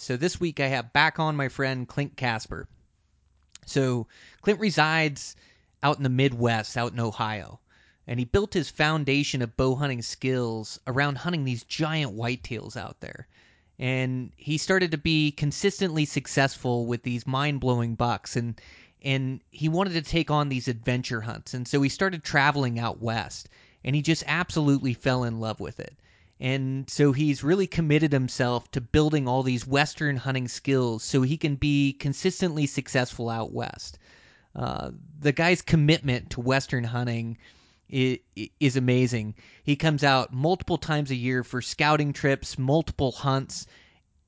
So, this week I have back on my friend Clint Casper. So, Clint resides out in the Midwest, out in Ohio, and he built his foundation of bow hunting skills around hunting these giant whitetails out there. And he started to be consistently successful with these mind blowing bucks, and and he wanted to take on these adventure hunts. And so he started traveling out west, and he just absolutely fell in love with it. And so he's really committed himself to building all these Western hunting skills so he can be consistently successful out west. Uh, the guy's commitment to Western hunting is, is amazing. He comes out multiple times a year for scouting trips, multiple hunts,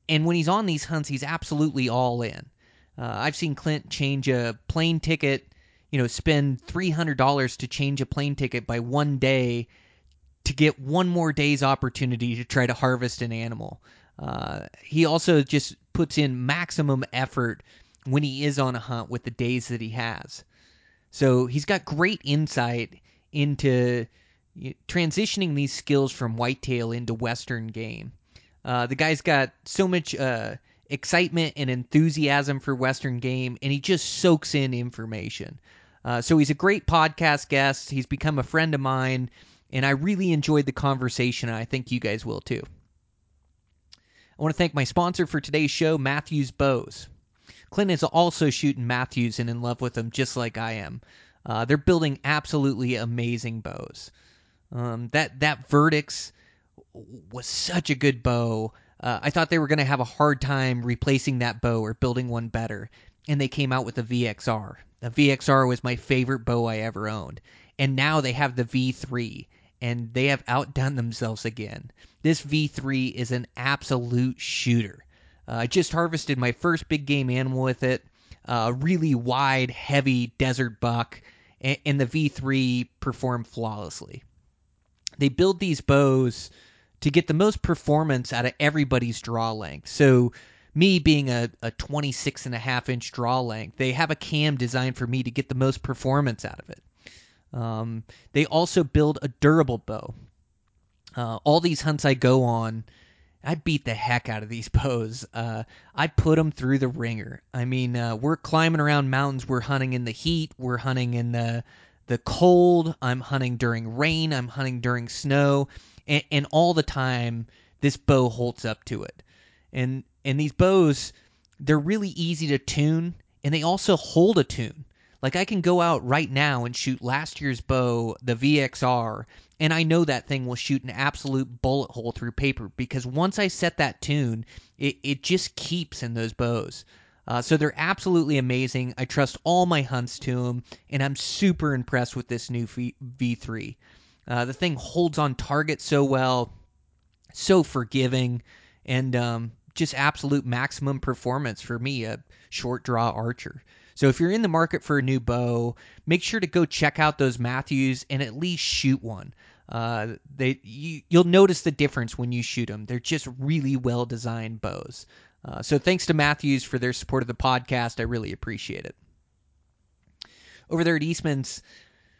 and when he's on these hunts, he's absolutely all in. Uh, I've seen Clint change a plane ticket, you know, spend $300 to change a plane ticket by one day to get one more day's opportunity to try to harvest an animal. Uh, he also just puts in maximum effort when he is on a hunt with the days that he has. So he's got great insight into transitioning these skills from whitetail into Western game. Uh, the guy's got so much uh, excitement and enthusiasm for Western game, and he just soaks in information. Uh, so he's a great podcast guest. He's become a friend of mine, and I really enjoyed the conversation, and I think you guys will too. I want to thank my sponsor for today's show, Mathews Bows. Clint is also shooting Mathews and in love with them just like I am. Uh, they're building absolutely amazing bows. Um, that that Vertix was such a good bow. Uh, I thought they were going to have a hard time replacing that bow or building one better, and they came out with the VXR. The VXR was my favorite bow I ever owned, and now they have the V3, and they have outdone themselves again. This V3 is an absolute shooter. Uh, I just harvested my first big game animal with it, a really wide, heavy desert buck, and, and the V3 performed flawlessly. They build these bows to get the most performance out of everybody's draw length. So, me being a, a 26 and a half inch draw length, they have a cam designed for me to get the most performance out of it. Um, they also build a durable bow. Uh, all these hunts I go on, I beat the heck out of these bows. Uh, I put them through the ringer. I mean, uh, we're climbing around mountains. We're hunting in the heat. We're hunting in the the cold. I'm hunting during rain. I'm hunting during snow, and, and all the time this bow holds up to it. And and these bows, they're really easy to tune, and they also hold a tune. Like I can go out right now and shoot last year's bow, the VXR, and I know that thing will shoot an absolute bullet hole through paper because once I set that tune, it, it just keeps in those bows. Uh, so they're absolutely amazing. I trust all my hunts to them, and I'm super impressed with this new v- V3. Uh, the thing holds on target so well, so forgiving, and um, just absolute maximum performance for me, a short draw archer. So if you're in the market for a new bow, make sure to go check out those Mathews and at least shoot one. Uh, they you, you'll notice the difference when you shoot them. They're just really well designed bows. Uh, so thanks to Mathews for their support of the podcast. I really appreciate it. Over there at Eastman's,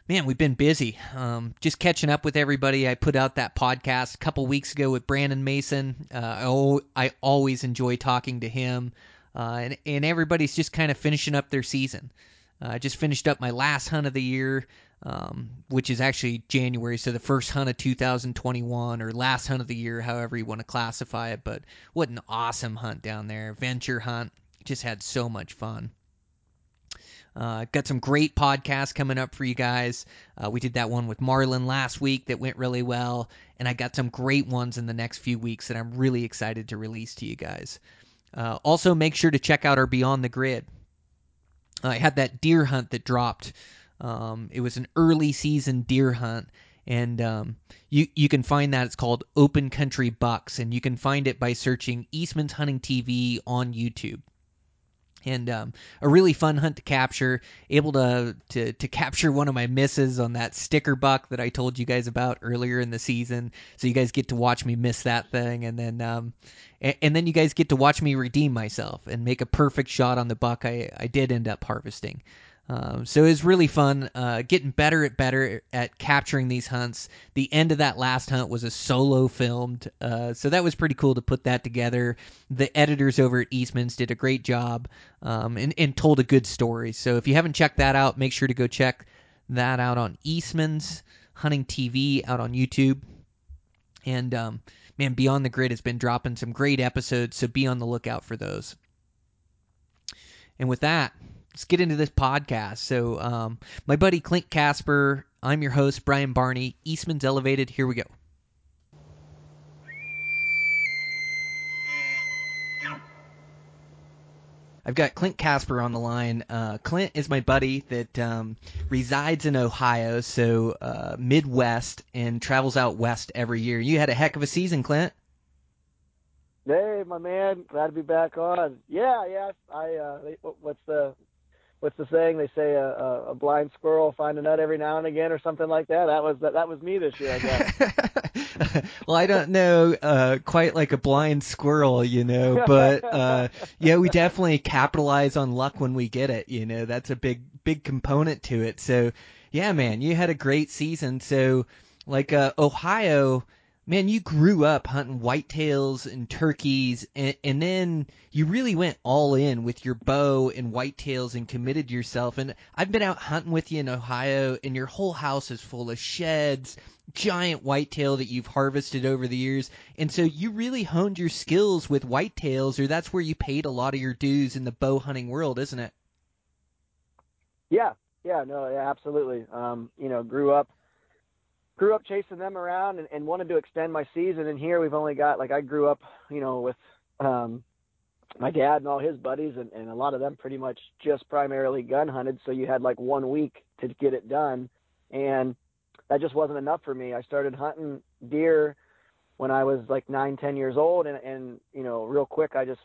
man, we've been busy. Um, just catching up with everybody. I put out that podcast a couple weeks ago with Brandon Mason. Uh, I, I always enjoy talking to him. Uh, and, and everybody's just kind of finishing up their season. Uh, I just finished up my last hunt of the year, um, which is actually January, so the first hunt of 2021 or last hunt of the year, however you want to classify it. But what an awesome hunt down there! Venture hunt, just had so much fun. Uh, got some great podcasts coming up for you guys. Uh, we did that one with Marlin last week that went really well, and I got some great ones in the next few weeks that I'm really excited to release to you guys. Uh, also, make sure to check out our Beyond the Grid. I had that deer hunt that dropped. Um, it was an early season deer hunt, and um, you you can find that it's called Open Country Bucks, and you can find it by searching Eastman's Hunting TV on YouTube. And um, a really fun hunt to capture. Able to, to to capture one of my misses on that sticker buck that I told you guys about earlier in the season. So you guys get to watch me miss that thing, and then um, and, and then you guys get to watch me redeem myself and make a perfect shot on the buck I I did end up harvesting. Um, so it was really fun, uh, getting better at better at capturing these hunts. The end of that last hunt was a solo filmed, uh, so that was pretty cool to put that together. The editors over at Eastman's did a great job um, and, and told a good story. So if you haven't checked that out, make sure to go check that out on Eastman's Hunting TV out on YouTube. And um, man, Beyond the Grid has been dropping some great episodes, so be on the lookout for those. And with that, let's get into this podcast. So, um, my buddy Clint Casper, I'm your host, Brian Barney, Eastman's Elevated. Here we go. I've got Clint Casper on the line. Uh, Clint is my buddy that um, resides in Ohio, so uh, Midwest, and travels out west every year. You had a heck of a season, Clint. Hey, my man, glad to be back on. Yeah, yeah. I uh, what's the what's the saying? They say a, a, a blind squirrel will find a nut every now and again, or something like that. That was that, that was me this year, I guess. well, I don't know uh, quite like a blind squirrel, you know, but uh, yeah, we definitely capitalize on luck when we get it. You know, that's a big big component to it. So, yeah, man, you had a great season. So, like uh, Ohio man, you grew up hunting whitetails and turkeys, and, and then you really went all in with your bow and whitetails and committed yourself. And I've been out hunting with you in Ohio, and your whole house is full of sheds, giant whitetail that you've harvested over the years. And so you really honed your skills with whitetails, or that's where you paid a lot of your dues in the bow hunting world, isn't it? Yeah, yeah, no, yeah, absolutely. Um, you know, grew up grew up chasing them around and, and wanted to extend my season. And here we've only got like I grew up, you know, with um, my dad and all his buddies, and, and a lot of them pretty much just primarily gun hunted. So you had like one week to get it done, and that just wasn't enough for me. I started hunting deer when I was like nine, ten years old, and and you know, real quick, I just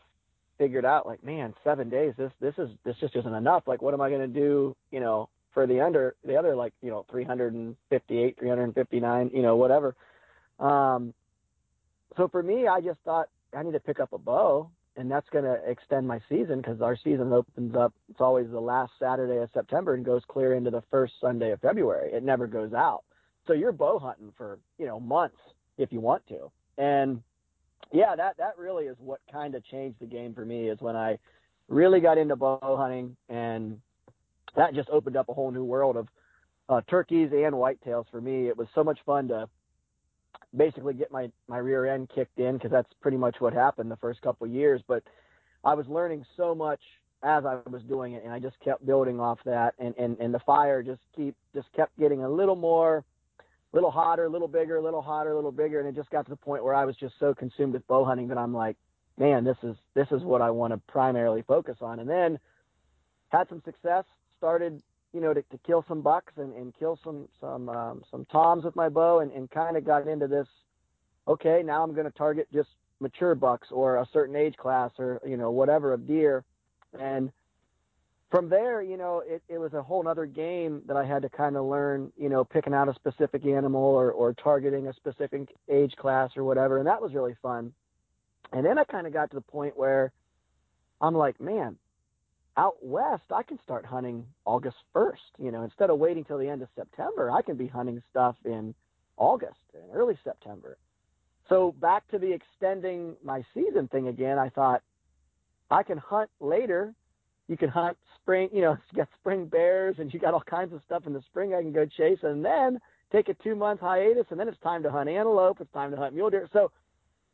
figured out like, man, seven days. This this is this just isn't enough. Like, what am I going to do? You know, for the under the other like you know 358 359 you know whatever. Um so for me i just thought i need to pick up a bow and that's going to extend my season because our season opens up it's always the last saturday of september and goes clear into the first sunday of february. It never goes out. So you're bow hunting for you know months if you want to. And yeah that that really is what kind of changed the game for me is when i really got into bow hunting and that just opened up a whole new world of uh, turkeys and whitetails for me. It was so much fun to basically get my my rear end kicked in because that's pretty much what happened the first couple of years. But I was learning so much as I was doing it, and I just kept building off that, and and and the fire just keep just kept getting a little more, little hotter, a little bigger, a little hotter, a little bigger, and it just got to the point where I was just so consumed with bow hunting that I'm like, man, this is this is what I want to primarily focus on, and then had some success started, you know, to, to kill some bucks and, and kill some some um, some toms with my bow, and, and kind of got into this. Okay, now I'm going to target just mature bucks or a certain age class or you know whatever of deer, and from there, you know, it, it was a whole other game that I had to kind of learn, you know, picking out a specific animal or, or targeting a specific age class or whatever. And that was really fun. And then I kind of got to the point where I'm like, man, out west, I can start hunting August 1st. You know, instead of waiting till the end of September, I can be hunting stuff in August and early September. So back to the extending my season thing again, I thought I can hunt later. You can hunt spring, you know, you got spring bears and you got all kinds of stuff in the spring I can go chase and then take a two month hiatus and then it's time to hunt antelope, it's time to hunt mule deer. So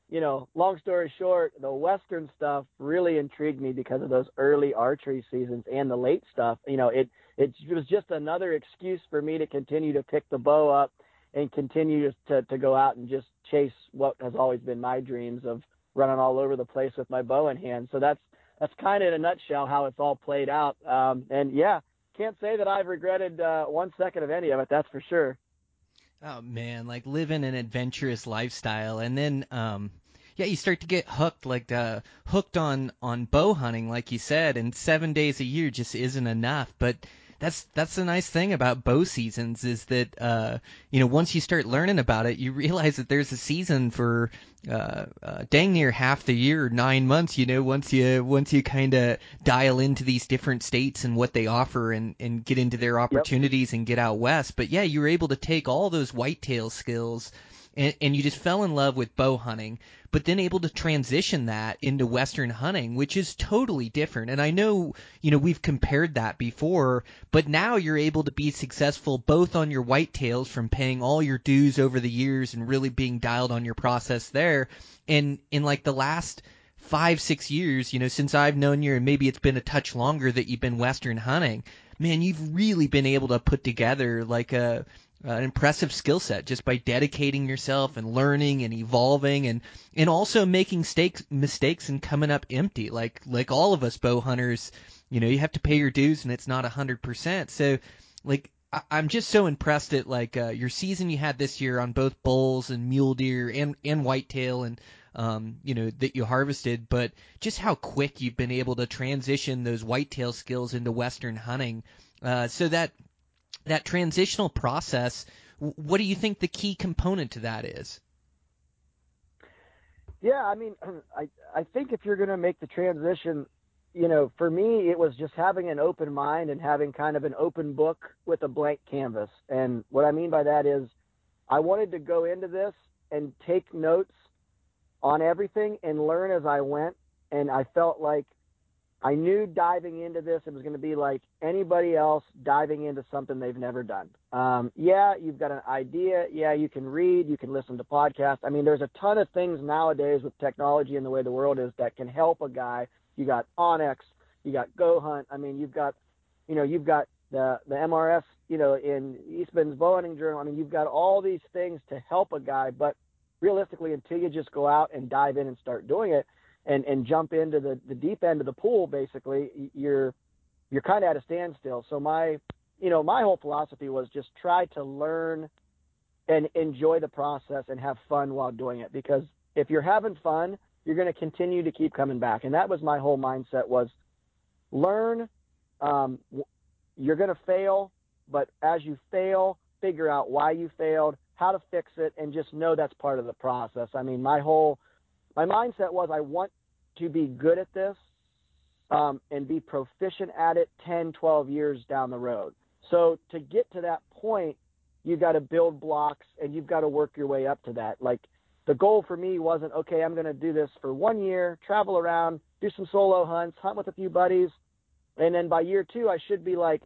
you know, long story short, the Western stuff really intrigued me because of those early archery seasons and the late stuff. You know, it it was just another excuse for me to continue to pick the bow up and continue to to go out and just chase what has always been my dreams of running all over the place with my bow in hand. So that's that's kind of in a nutshell how it's all played out. Um, and yeah, can't say that I've regretted uh, one second of any of it. That's for sure. Oh man, like living an adventurous lifestyle, and then um, yeah, you start to get hooked, like uh, hooked on on bow hunting, like you said, and seven days a year just isn't enough. But that's that's the nice thing about bow seasons is that uh, you know once you start learning about it, you realize that there's a season for uh, uh, dang near half the year, nine months. You know, once you once you kind of dial into these different states and what they offer and and get into their opportunities yep. and get out west. But yeah, you were able to take all those whitetail skills and, and you just fell in love with bow hunting, but then able to transition that into Western hunting, which is totally different. And I know, you know, we've compared that before, but now you're able to be successful both on your whitetails from paying all your dues over the years and really being dialed on your process there. And in like the last five, six years, you know, since I've known you, and maybe it's been a touch longer that you've been Western hunting, man, you've really been able to put together like a uh, an impressive skill set just by dedicating yourself and learning and evolving and and also making stakes, mistakes and coming up empty like like all of us bow hunters you know you have to pay your dues and it's not a hundred percent so like I, I'm just so impressed at like uh, your season you had this year on both bulls and mule deer and and whitetail and um, you know that you harvested, but just how quick you've been able to transition those whitetail skills into western hunting. Uh, so that that transitional process, what do you think the key component to that is? Yeah, I mean, I I think if you're going to make the transition, you know, for me it was just having an open mind and having kind of an open book with a blank canvas. And what I mean by that is I wanted to go into this and take notes on everything and learn as I went and I felt like I knew diving into this, it was going to be like anybody else diving into something they've never done. Um, yeah, you've got an idea. Yeah, you can read, you can listen to podcasts. I mean, there's a ton of things nowadays with technology and the way the world is that can help a guy. You got onX, you got Go Hunt. I mean, you've got, you know, you've got the the MRS, you know, in Eastman's Bow Hunting Journal. I mean, you've got all these things to help a guy, but realistically, until you just go out and dive in and start doing it, and and jump into the the deep end of the pool basically you're you're kind of at a standstill. So my you know my whole philosophy was just try to learn and enjoy the process and have fun while doing it because if you're having fun you're going to continue to keep coming back. And that was my whole mindset was learn um, you're going to fail but as you fail figure out why you failed how to fix it and just know that's part of the process. I mean my whole my mindset was I want to be good at this um, and be proficient at it 10, 12 years down the road. So to get to that point, you've got to build blocks and you've got to work your way up to that. Like the goal for me wasn't, okay, I'm going to do this for one year, travel around, do some solo hunts, hunt with a few buddies. And then by year two, I should be like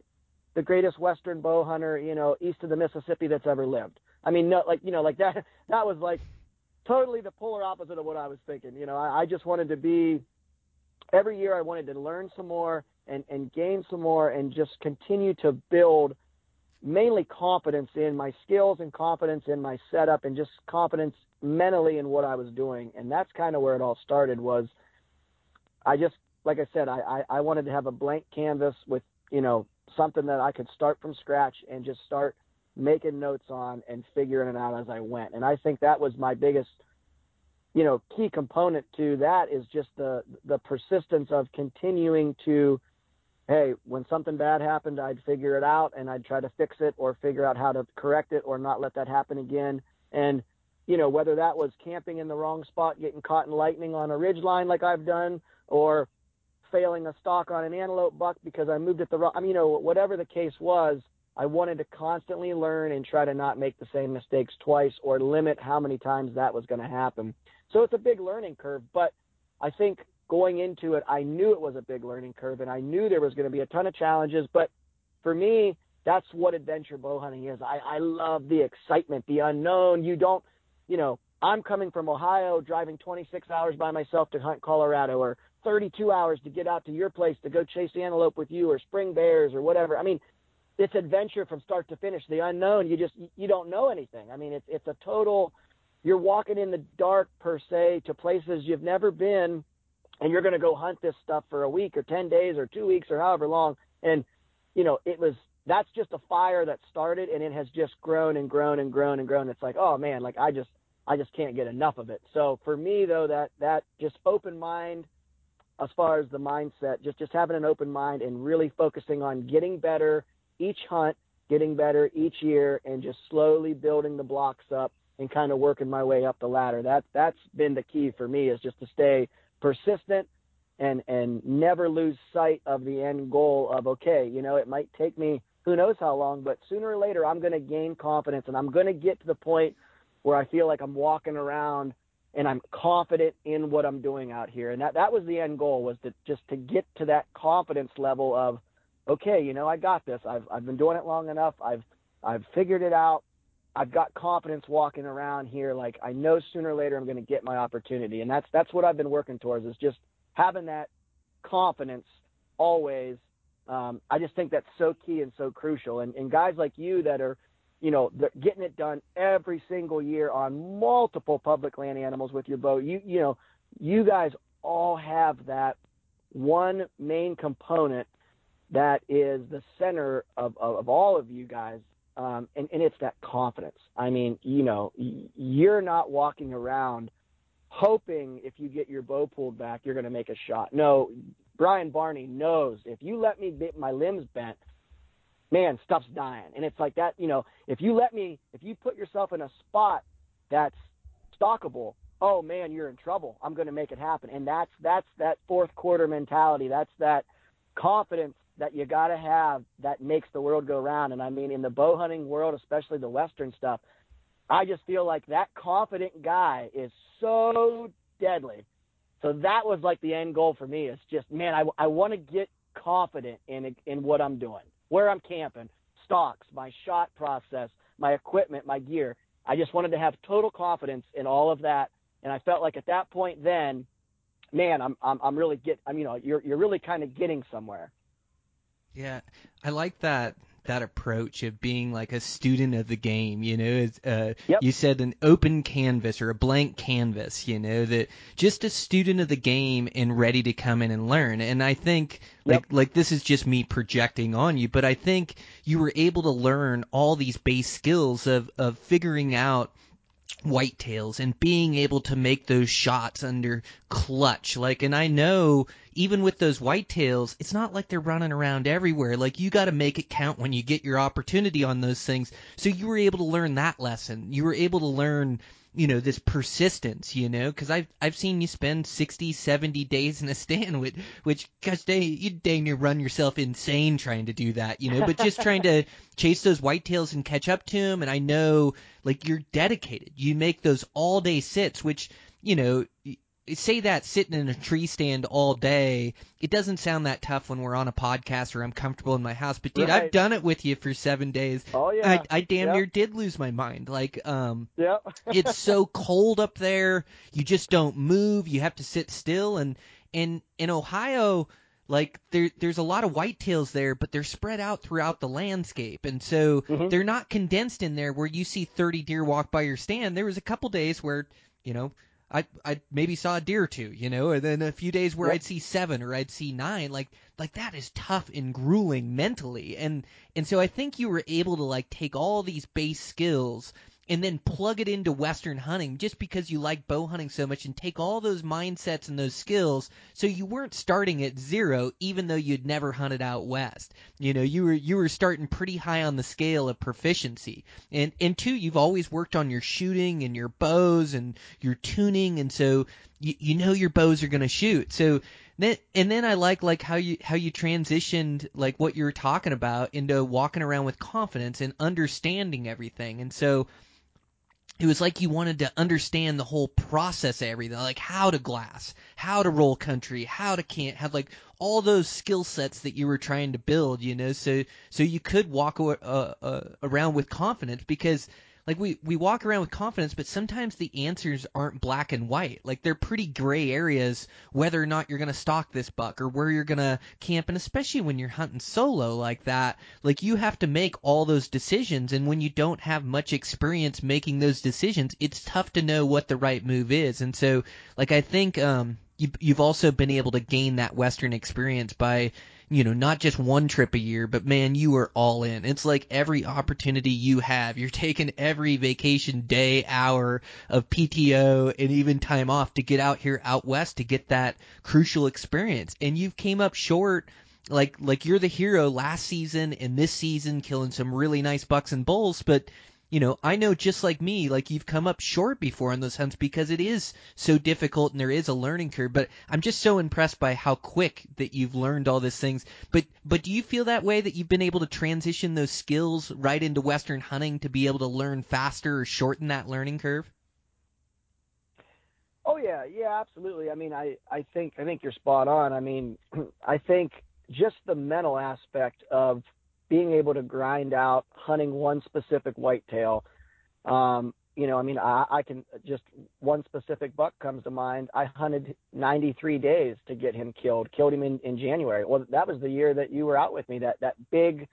the greatest Western bow hunter, you know, east of the Mississippi that's ever lived. I mean, no, like, you know, like that, that was like totally the polar opposite of what I was thinking. You know, I, I just wanted to be every year I wanted to learn some more and, and gain some more and just continue to build mainly confidence in my skills and confidence in my setup and just confidence mentally in what I was doing. And that's kind of where it all started was I just like I said, I, I, I wanted to have a blank canvas with, you know, something that I could start from scratch and just start – making notes on and figuring it out as I went. And I think that was my biggest, you know, key component to that is just the the persistence of continuing to, hey, when something bad happened, I'd figure it out and I'd try to fix it or figure out how to correct it or not let that happen again. And you know, whether that was camping in the wrong spot, getting caught in lightning on a ridge line like I've done, or failing a stalk on an antelope buck because I moved it the wrong. I mean, you know, whatever the case was, I wanted to constantly learn and try to not make the same mistakes twice or limit how many times that was going to happen. So it's a big learning curve, but I think going into it, I knew it was a big learning curve and I knew there was going to be a ton of challenges. But for me, that's what adventure bow hunting is. I, I love the excitement, the unknown. You don't, you know, I'm coming from Ohio, driving 26 hours by myself to hunt Colorado or 32 hours to get out to your place to go chase antelope with you or spring bears or whatever. I mean, it's adventure from start to finish. The unknown, you just you don't know anything. I mean, it's it's a total. You're walking in the dark per se to places you've never been, and you're going to go hunt this stuff for a week or ten days or two weeks or however long. And you know, it was that's just a fire that started and it has just grown and grown and grown and grown. It's like, oh man, like I just I just can't get enough of it. So for me though, that that just open mind as far as the mindset, just just having an open mind and really focusing on getting better each hunt, getting better each year, and just slowly building the blocks up and kind of working my way up the ladder. That that's been the key for me is just to stay persistent and and never lose sight of the end goal of okay, you know, it might take me who knows how long, but sooner or later I'm going to gain confidence and I'm going to get to the point where I feel like I'm walking around and I'm confident in what I'm doing out here. And that that was the end goal was to just to get to that confidence level of okay, you know, I got this. I've I've been doing it long enough. I've I've figured it out. I've got confidence walking around here like I know sooner or later I'm going to get my opportunity. And that's that's what I've been working towards is just having that confidence always um, I just think that's so key and so crucial. And, and guys like you that are you know, getting it done every single year on multiple public land animals with your boat. You, you know, you guys all have that one main component that is the center of, of, of all of you guys. Um, and, and it's that confidence. I mean, you know, you're not walking around hoping if you get your bow pulled back, you're going to make a shot. No, Brian Barney knows if you let me get my limbs bent, man, stuff's dying. And it's like that, you know, if you let me, if you put yourself in a spot that's stockable, oh man, you're in trouble. I'm going to make it happen. And that's, that's that fourth quarter mentality. That's that confidence that you got to have that makes the world go round. And I mean, in the bow hunting world, especially the Western stuff, I just feel like that confident guy is so deadly. So that was like the end goal for me. It's just, man, I, I want to get confident in in what I'm doing where I'm camping, stocks, my shot process, my equipment, my gear. I just wanted to have total confidence in all of that. And I felt like at that point then, man, I'm I'm I'm really get I'm you know, you're you're really kind of getting somewhere. Yeah. I like that that approach of being like a student of the game, you know, uh, yep. you said an open canvas or a blank canvas, you know, that just a student of the game and ready to come in and learn. And I think like, yep. like this is just me projecting on you, but I think you were able to learn all these base skills of, of figuring out whitetails and being able to make those shots under clutch. Like, and I know even with those whitetails, it's not like they're running around everywhere. Like, you got to make it count when you get your opportunity on those things. So you were able to learn that lesson. You were able to learn you know this persistence you know because i've i've seen you spend 60 70 days in a stand with which gosh dang you dang near run yourself insane trying to do that you know but just trying to chase those whitetails and catch up to them and i know like you're dedicated. You make those all day sits which you know say that sitting in a tree stand all day, it doesn't sound that tough when we're on a podcast or I'm comfortable in my house. But dude, right. I've done it with you for seven days. Oh yeah. I, I damn yep. near did lose my mind. Like, um, yeah. it's so cold up there. You just don't move. You have to sit still. And in in Ohio, like there there's a lot of whitetails there, but they're spread out throughout the landscape, and so mm-hmm. they're not condensed in there where you see 30 deer walk by your stand. There was a couple days where you know I I maybe saw a deer or two, you know, and then a few days where yep. I'd see seven or I'd see nine. Like like that is tough and grueling mentally, and and so I think you were able to like take all these base skills and then plug it into Western hunting just because you like bow hunting so much and take all those mindsets and those skills so you weren't starting at zero even though you'd never hunted out west. You know, you were you were starting pretty high on the scale of proficiency. And and two, you've always worked on your shooting and your bows and your tuning and so you, you know your bows are going to shoot. So then and then I like like how you how you transitioned like what you were talking about into walking around with confidence and understanding everything. And so it was like you wanted to understand the whole process of everything, like how to glass, how to roll country, how to can't have like all those skill sets that you were trying to build, you know, so so you could walk uh, uh, around with confidence because like we we walk around with confidence, but sometimes the answers aren't black and white. Like they're pretty gray areas whether or not you're gonna stalk this buck or where you're gonna camp, and especially when you're hunting solo like that, like you have to make all those decisions, and when you don't have much experience making those decisions, it's tough to know what the right move is. And so, like I think um you, you've also been able to gain that Western experience by you know, not just one trip a year, but man, you are all in. It's like every opportunity you have, you're taking every vacation day, hour of PTO and even time off to get out here out west to get that crucial experience. And you've came up short like like you're the hero last season and this season killing some really nice bucks and bulls, but you know, I know just like me, like you've come up short before on those hunts because it is so difficult and there is a learning curve. But I'm just so impressed by how quick that you've learned all these things. But but do you feel that way that you've been able to transition those skills right into Western hunting to be able to learn faster or shorten that learning curve? Oh yeah, yeah, absolutely. I mean, I I think I think you're spot on. I mean, I think just the mental aspect of being able to grind out hunting one specific whitetail. Um, you know, I mean, I, I can just one specific buck comes to mind. I hunted 93 days to get him killed. Killed him in, in January. Well, that was the year that you were out with me. That that big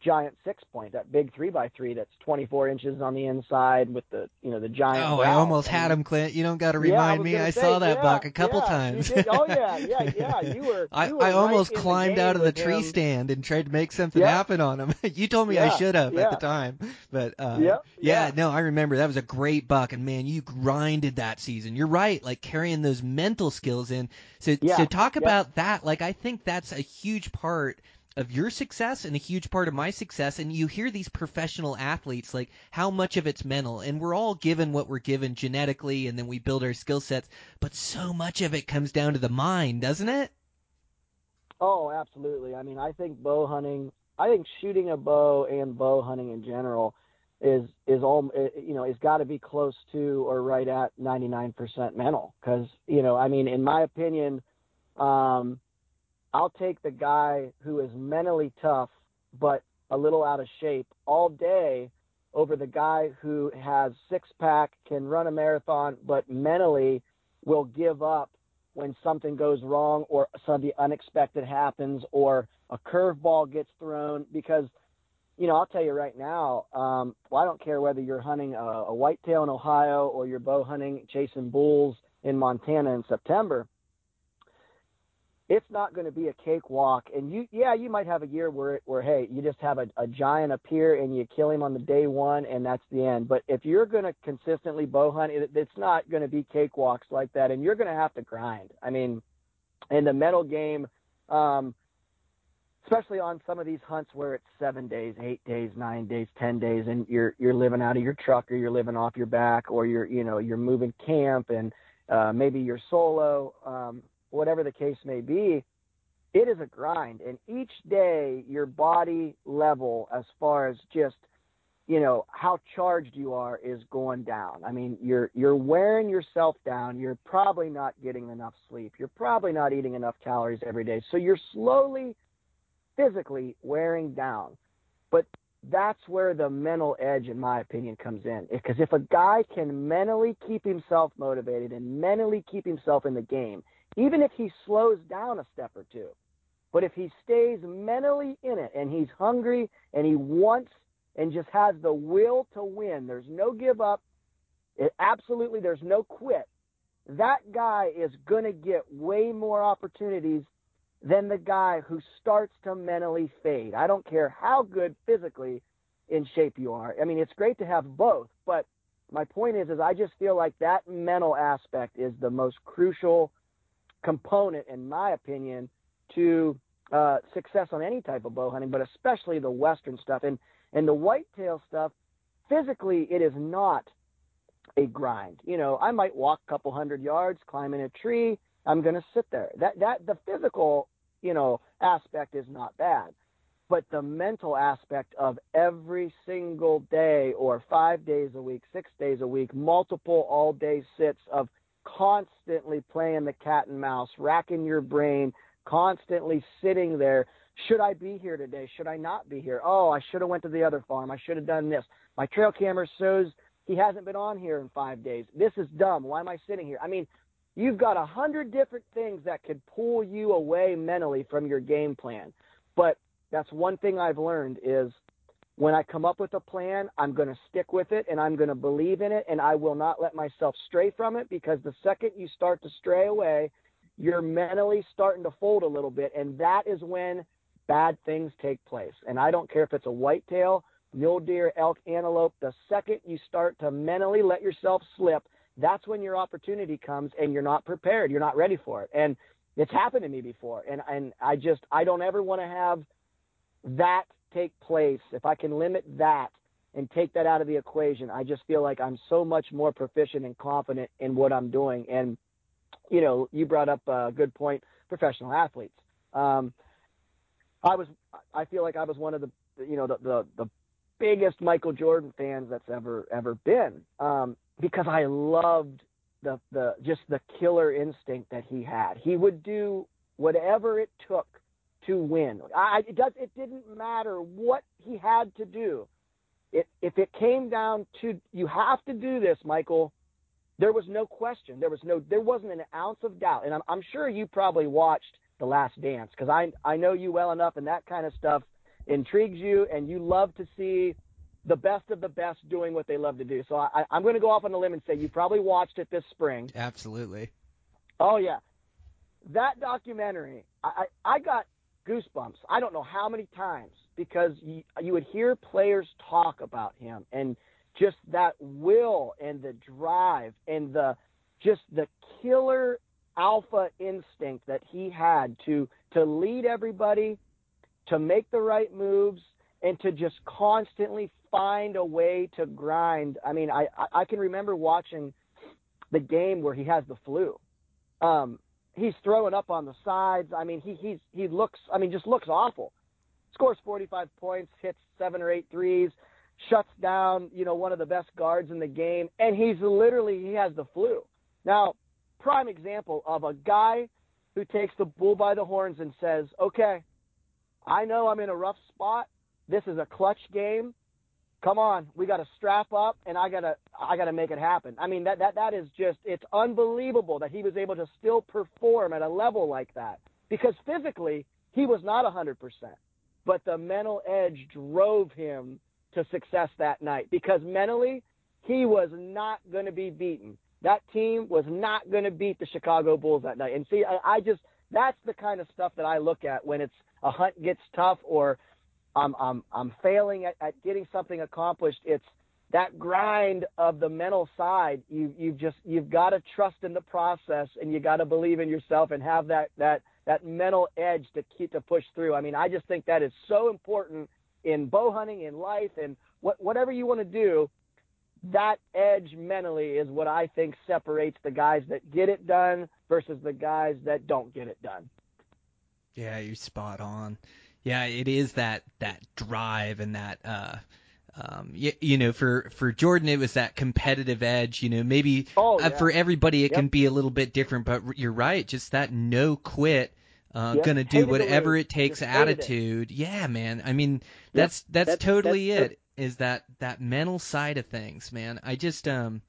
giant six point, that big three by three that's 24 inches on the inside with the, you know, the giant. Oh, I almost had him, Clint. You don't got to remind yeah, me. I say, saw that yeah, buck a couple yeah, times. oh yeah, yeah, yeah. You were. I, were I almost right climbed out of the tree him. stand and tried to make something happen on him. you told me I should have at the time, but uh, Yep, yeah, yeah. no, I remember that was a great buck, and man, you grinded that season. You're right, like carrying those mental skills in. So, so talk about that. Like, I think that's a huge part of your success and a huge part of my success. And you hear these professional athletes, like how much of it's mental, and we're all given what we're given genetically, and then we build our skill sets. But so much of it comes down to the mind, doesn't it? Oh, absolutely. I mean, I think bow hunting, I think shooting a bow and bow hunting in general is is all eh, you know, it's got to be close to or right at 99% mental cuz you know, I mean, in my opinion, um I'll take the guy who is mentally tough but a little out of shape all day over the guy who has six pack, can run a marathon, but mentally will give up when something goes wrong or something unexpected happens or a curveball gets thrown because you know, I'll tell you right now, um, well, I don't care whether you're hunting a, a whitetail in Ohio or you're bow hunting, chasing bulls in Montana in September. It's not going to be a cakewalk. And you, yeah, you might have a year where, where hey, you just have a, a giant appear and you kill him on the day one and that's the end. But if you're going to consistently bow hunt, it, it's not going to be cakewalks like that. And you're going to have to grind. I mean, in the metal game, um, especially on some of these hunts where it's seven days, eight days, nine days, ten days, and you're you're living out of your truck or you're living off your back or you're you know you're moving camp and uh, maybe you're solo, um, whatever the case may be. It is a grind, and each day your body level, as far as just you know how charged you are, is going down. I mean, you're you're wearing yourself down. You're probably not getting enough sleep. You're probably not eating enough calories every day. So you're slowly physically wearing down. But that's where the mental edge, in my opinion, comes in. Because if a guy can mentally keep himself motivated and mentally keep himself in the game, even if he slows down a step or two, but if he stays mentally in it and he's hungry and he wants and just has the will to win, there's no give up, it, absolutely there's no quit. That guy is going to get way more opportunities than the guy who starts to mentally fade. I don't care how good physically in shape you are. I mean, it's great to have both, but my point is, is I just feel like that mental aspect is the most crucial component, in my opinion, to uh, success on any type of bow hunting, but especially the Western stuff. And and the whitetail stuff, physically, it is not a grind. You know, I might walk a couple hundred yards, climb in a tree. I'm going to sit there. That that the physical, you know, aspect is not bad, but the mental aspect of every single day or 5 days a week, 6 days a week, multiple all-day sits of constantly playing the cat and mouse, racking your brain, constantly sitting there. Should I be here today? Should I not be here? Oh, I should have went to the other farm. I should have done this. My trail camera shows he hasn't been on here in 5 days. This is dumb. Why am I sitting here? I mean, You've got a hundred different things that could pull you away mentally from your game plan. But that's one thing I've learned is when I come up with a plan, I'm going to stick with it and I'm going to believe in it and I will not let myself stray from it because the second you start to stray away, you're mentally starting to fold a little bit and that is when bad things take place. And I don't care if it's a whitetail, mule deer, elk, antelope. The second you start to mentally let yourself slip, that's when your opportunity comes and you're not prepared. You're not ready for it. And it's happened to me before. And, and I just, I don't ever want to have that take place. If I can limit that and take that out of the equation, I just feel like I'm so much more proficient and confident in what I'm doing. And, you know, you brought up a good point, professional athletes. Um, I was, I feel like I was one of the, you know, the, the, the biggest Michael Jordan fans that's ever, ever been. Um, because I loved the the just the killer instinct that he had. He would do whatever it took to win. I it does it didn't matter what he had to do. It, if it came down to you have to do this, Michael, there was no question. There was no there wasn't an ounce of doubt. And I'm I'm sure you probably watched The Last Dance because I I know you well enough and that kind of stuff intrigues you and you love to see the best of the best doing what they love to do. So I, I'm going to go off on a limb and say you probably watched it this spring. Absolutely. Oh yeah, that documentary. I I, I got goosebumps. I don't know how many times because you, you would hear players talk about him and just that will and the drive and the just the killer alpha instinct that he had to to lead everybody to make the right moves and to just constantly find a way to grind. I mean, I, I can remember watching the game where he has the flu. Um, he's throwing up on the sides. I mean, he he's he looks. I mean, just looks awful. Scores 45 points, hits seven or eight threes, shuts down you know one of the best guards in the game, and he's literally he has the flu. Now, prime example of a guy who takes the bull by the horns and says, "Okay, I know I'm in a rough spot. This is a clutch game come on, we got to strap up, and I gotta I gotta make it happen. I mean that that that is just it's unbelievable that he was able to still perform at a level like that because physically he was not a hundred percent, but the mental edge drove him to success that night because mentally he was not going to be beaten. That team was not going to beat the Chicago Bulls that night. And see, I, I just that's the kind of stuff that I look at when it's a hunt gets tough or I'm I'm I'm failing at, at getting something accomplished. It's that grind of the mental side. You you've just you've got to trust in the process and you got to believe in yourself and have that that that mental edge to keep to push through. I mean, I just think that is so important in bow hunting, in life, and what, whatever you want to do. That edge mentally is what I think separates the guys that get it done versus the guys that don't get it done. Yeah, you're spot on. Yeah, it is that that drive and that uh um you, you know for for Jordan it was that competitive edge, you know, maybe oh, uh, for everybody it yep. can be a little bit different, but you're right, just that no quit uh, yep. gonna do whatever it, it takes Just attitude. Yeah, man. I mean, that's yep. that's, that's, totally that's, it. Is that that mental side of things, man? I just um,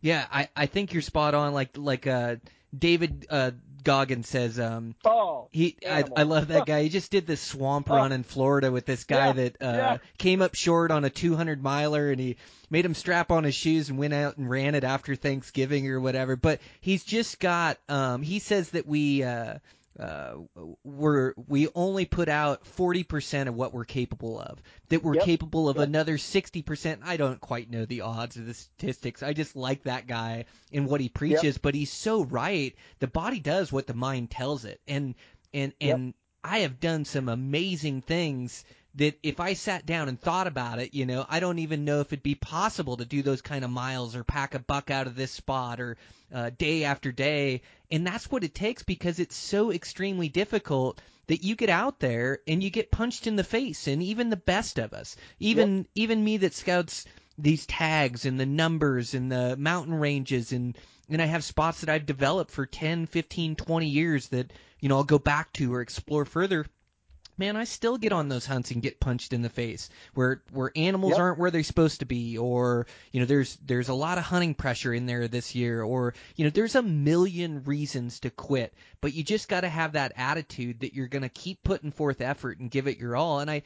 yeah, I I think you're spot on. Like like uh David uh Goggins says um oh, he I, I love that guy. He just did this swamp run in Florida with this guy yeah, that uh yeah. came up short on a 200 miler and he made him strap on his shoes and went out and ran it after Thanksgiving or whatever. But he's just got um he says that we uh uh, we're we only put out 40% of what we're capable of. That we're Yep. capable of Yep. another 60%. I don't quite know the odds or the statistics. I just like that guy and what he preaches, but he's so right. The body does what the mind tells it. And and Yep. and I have done some amazing things that if I sat down and thought about it, you know, I don't even know if it'd be possible to do those kind of miles or pack a buck out of this spot or uh, day after day. And that's what it takes because it's so extremely difficult that you get out there and you get punched in the face. And even the best of us, even even me that scouts these tags and the numbers and the mountain ranges and and I have spots that I've developed for 10, 15, 20 years that you know I'll go back to or explore further man, I still get on those hunts and get punched in the face where where animals Yep. aren't where they're supposed to be, or you know, there's there's a lot of hunting pressure in there this year, or you know, there's a million reasons to quit, but you just got to have that attitude that you're going to keep putting forth effort and give it your all. And I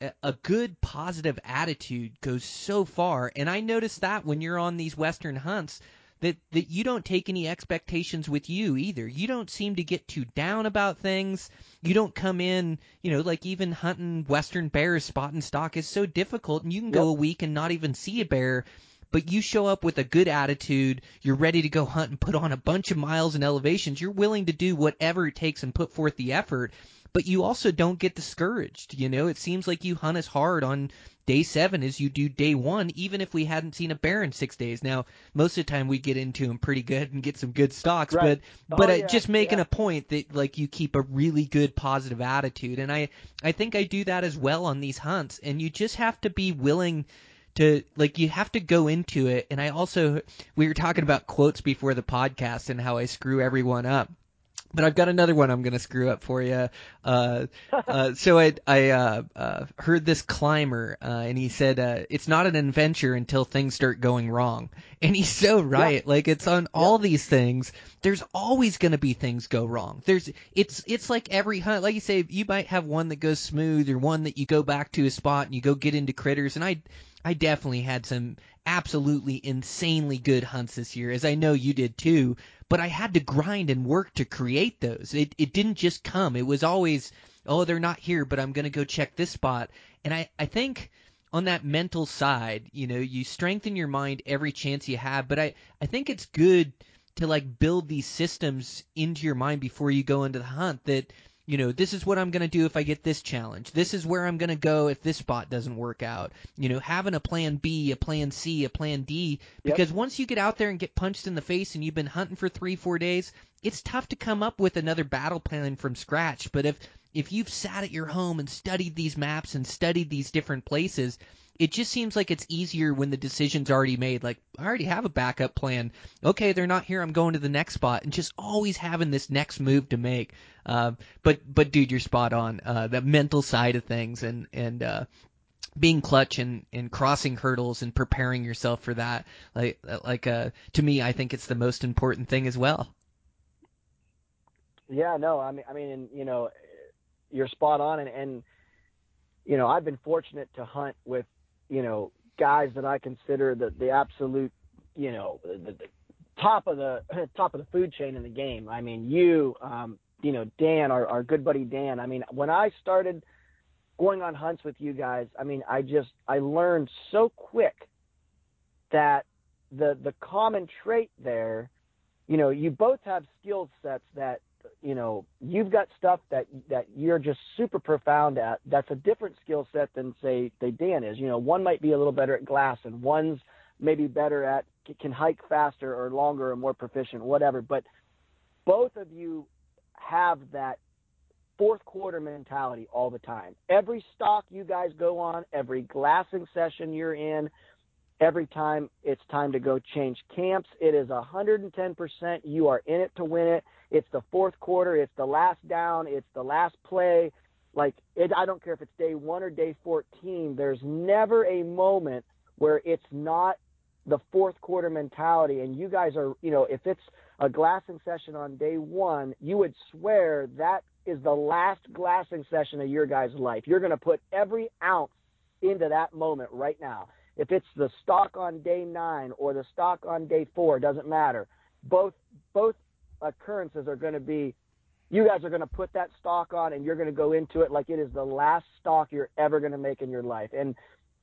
a- a good positive attitude goes so far and i notice that when you're on these western hunts that that you don't take any expectations with you either. You don't seem to get too down about things. You don't come in, you know, like even hunting western bears, spot and stock is so difficult, and you can go a week and not even see a bear. But you show up with a good attitude. You're ready to go hunt and put on a bunch of miles and elevations. You're willing to do whatever it takes and put forth the effort but you also don't get discouraged. You know, it seems like you hunt as hard on day seven as you do day one, even if we hadn't seen a bear in six days. Now, most of the time we get into them pretty good and get some good stocks, Right. but but Oh, uh, yeah, just making yeah. a point that like you keep a really good positive attitude, and I I think I do that as well on these hunts, and you just have to be willing to like you have to go into it and I also we were talking about quotes before the podcast and how I screw everyone up but I've got another one I'm going to screw up for you. Uh, uh, so I, I uh, uh, heard this climber, uh, and he said uh, it's not an adventure until things start going wrong. And he's so right. Like it's on all these things. There's always going to be things go wrong. There's it's it's like every hunt. Like you say, you might have one that goes smooth, or one that you go back to a spot and you go get into critters. And I I definitely had some absolutely insanely good hunts this year, as I know you did too. But I had to grind and work to create those. It it didn't just come. It was always, oh, they're not here, but I'm gonna go check this spot. And I I think on that mental side, you know, you strengthen your mind every chance you have. But I I think it's good to like build these systems into your mind before you go into the hunt that you know, this is what I'm going to do if I get this challenge. This is where I'm going to go if this spot doesn't work out. You know, having a plan B, a plan C, a plan D, Yep. because once you get out there and get punched in the face and you've been hunting for three, four days, it's tough to come up with another battle plan from scratch. But if, if you've sat at your home and studied these maps and studied these different places, it just seems like it's easier when the decision's already made. Like, I already have a backup plan. Okay, they're not here. I'm going to the next spot, and just always having this next move to make. Uh, but, but dude, you're spot on. Uh, the mental side of things, and and uh, being clutch and, and crossing hurdles and preparing yourself for that. Like, like uh, to me, I think it's the most important thing as well. Yeah, no, I mean, I mean, you know, you're spot on, and, and you know, I've been fortunate to hunt with, you know, guys that I consider the the absolute, you know, the, the top of the top of the food chain in the game. I mean, you, um, you know, Dan, our our good buddy Dan. I mean, when I started going on hunts with you guys, I mean, I just I learned so quick that the the common trait there, you know, you both have skill sets that you know you've got stuff that that you're just super profound at that's a different skill set than say say Dan is. You know one might be a little better at glass and one's maybe better at can hike faster or longer or more proficient whatever. But both of you have that fourth quarter mentality all the time. Every stock you guys go on every glassing session you're in every time it's time to go change camps it is 110% you are in it to win it it's the fourth quarter. It's the last down. It's the last play. Like it, I don't care if it's day one or day 14. There's never a moment where it's not the fourth quarter mentality. And you guys are, you know, if it's a glassing session on day one, you would swear that is the last glassing session of your guys' life. You're going to put every ounce into that moment right now. If it's the stock on day nine or the stock on day four, doesn't matter. Both both occurrences are going to be you guys are going to put that stock on and you're going to go into it like it is the last stock you're ever going to make in your life. And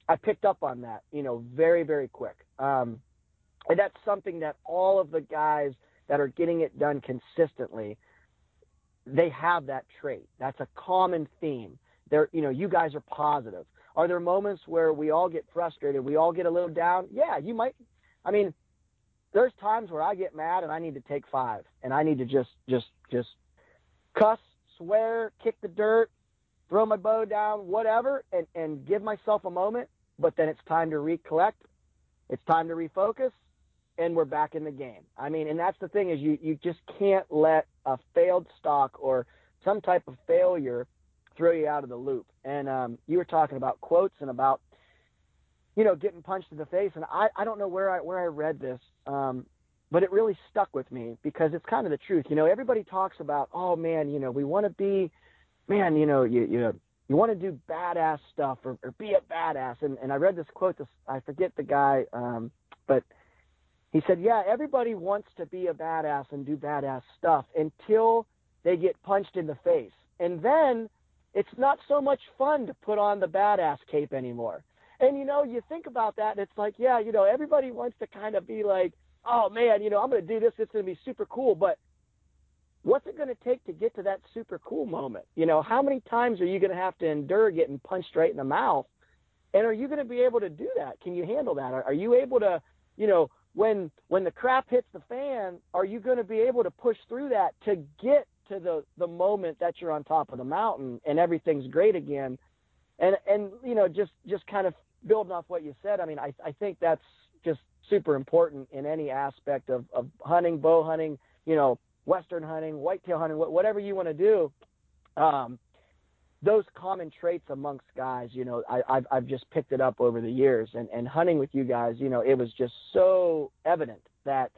i picked up on that you know very very quick. Um, and that's something that all of the guys that are getting it done consistently they have that trait. That's a common theme. They're you know you guys are positive. Are there moments where we all get frustrated we all get a little down? Yeah you might. I mean there's times where I get mad and I need to take five and I need to just just just cuss, swear, kick the dirt, throw my bow down, whatever, and and give myself a moment. But then it's time to recollect. It's time to refocus, and we're back in the game. I mean, and that's the thing is you you just can't let a failed stock or some type of failure throw you out of the loop. And um, you were talking about quotes and about you know, getting punched in the face. And I, I don't know where I where I read this, um, but it really stuck with me because it's kind of the truth. You know, everybody talks about, oh man, you know, we want to be, man, you know, you you you want to do badass stuff or, or be a badass. And and I read this quote. This I forget the guy, um, but he said, "Yeah, everybody wants to be a badass and do badass stuff until they get punched in the face, and then it's not so much fun to put on the badass cape anymore." And you know, you think about that, and it's like, yeah, you know, everybody wants to kind of be like, "Oh man, you know, I'm going to do this. It's going to be super cool," but what's it going to take to get to that super cool moment? You know, how many times are you going to have to endure getting punched right in the mouth? And are you going to be able to do that? Can you handle that? Are, are you able to, you know, when when the crap hits the fan, are you going to be able to push through that to get to the the moment that you're on top of the mountain and everything's great again? And and you know, just just kind of building off what you said, I mean, I I think that's just super important in any aspect of of hunting, bow hunting, you know, western hunting, whitetail hunting, whatever you want to do. Um, those common traits amongst guys, you know, I, I've I've just picked it up over the years, and and hunting with you guys, you know, it was just so evident that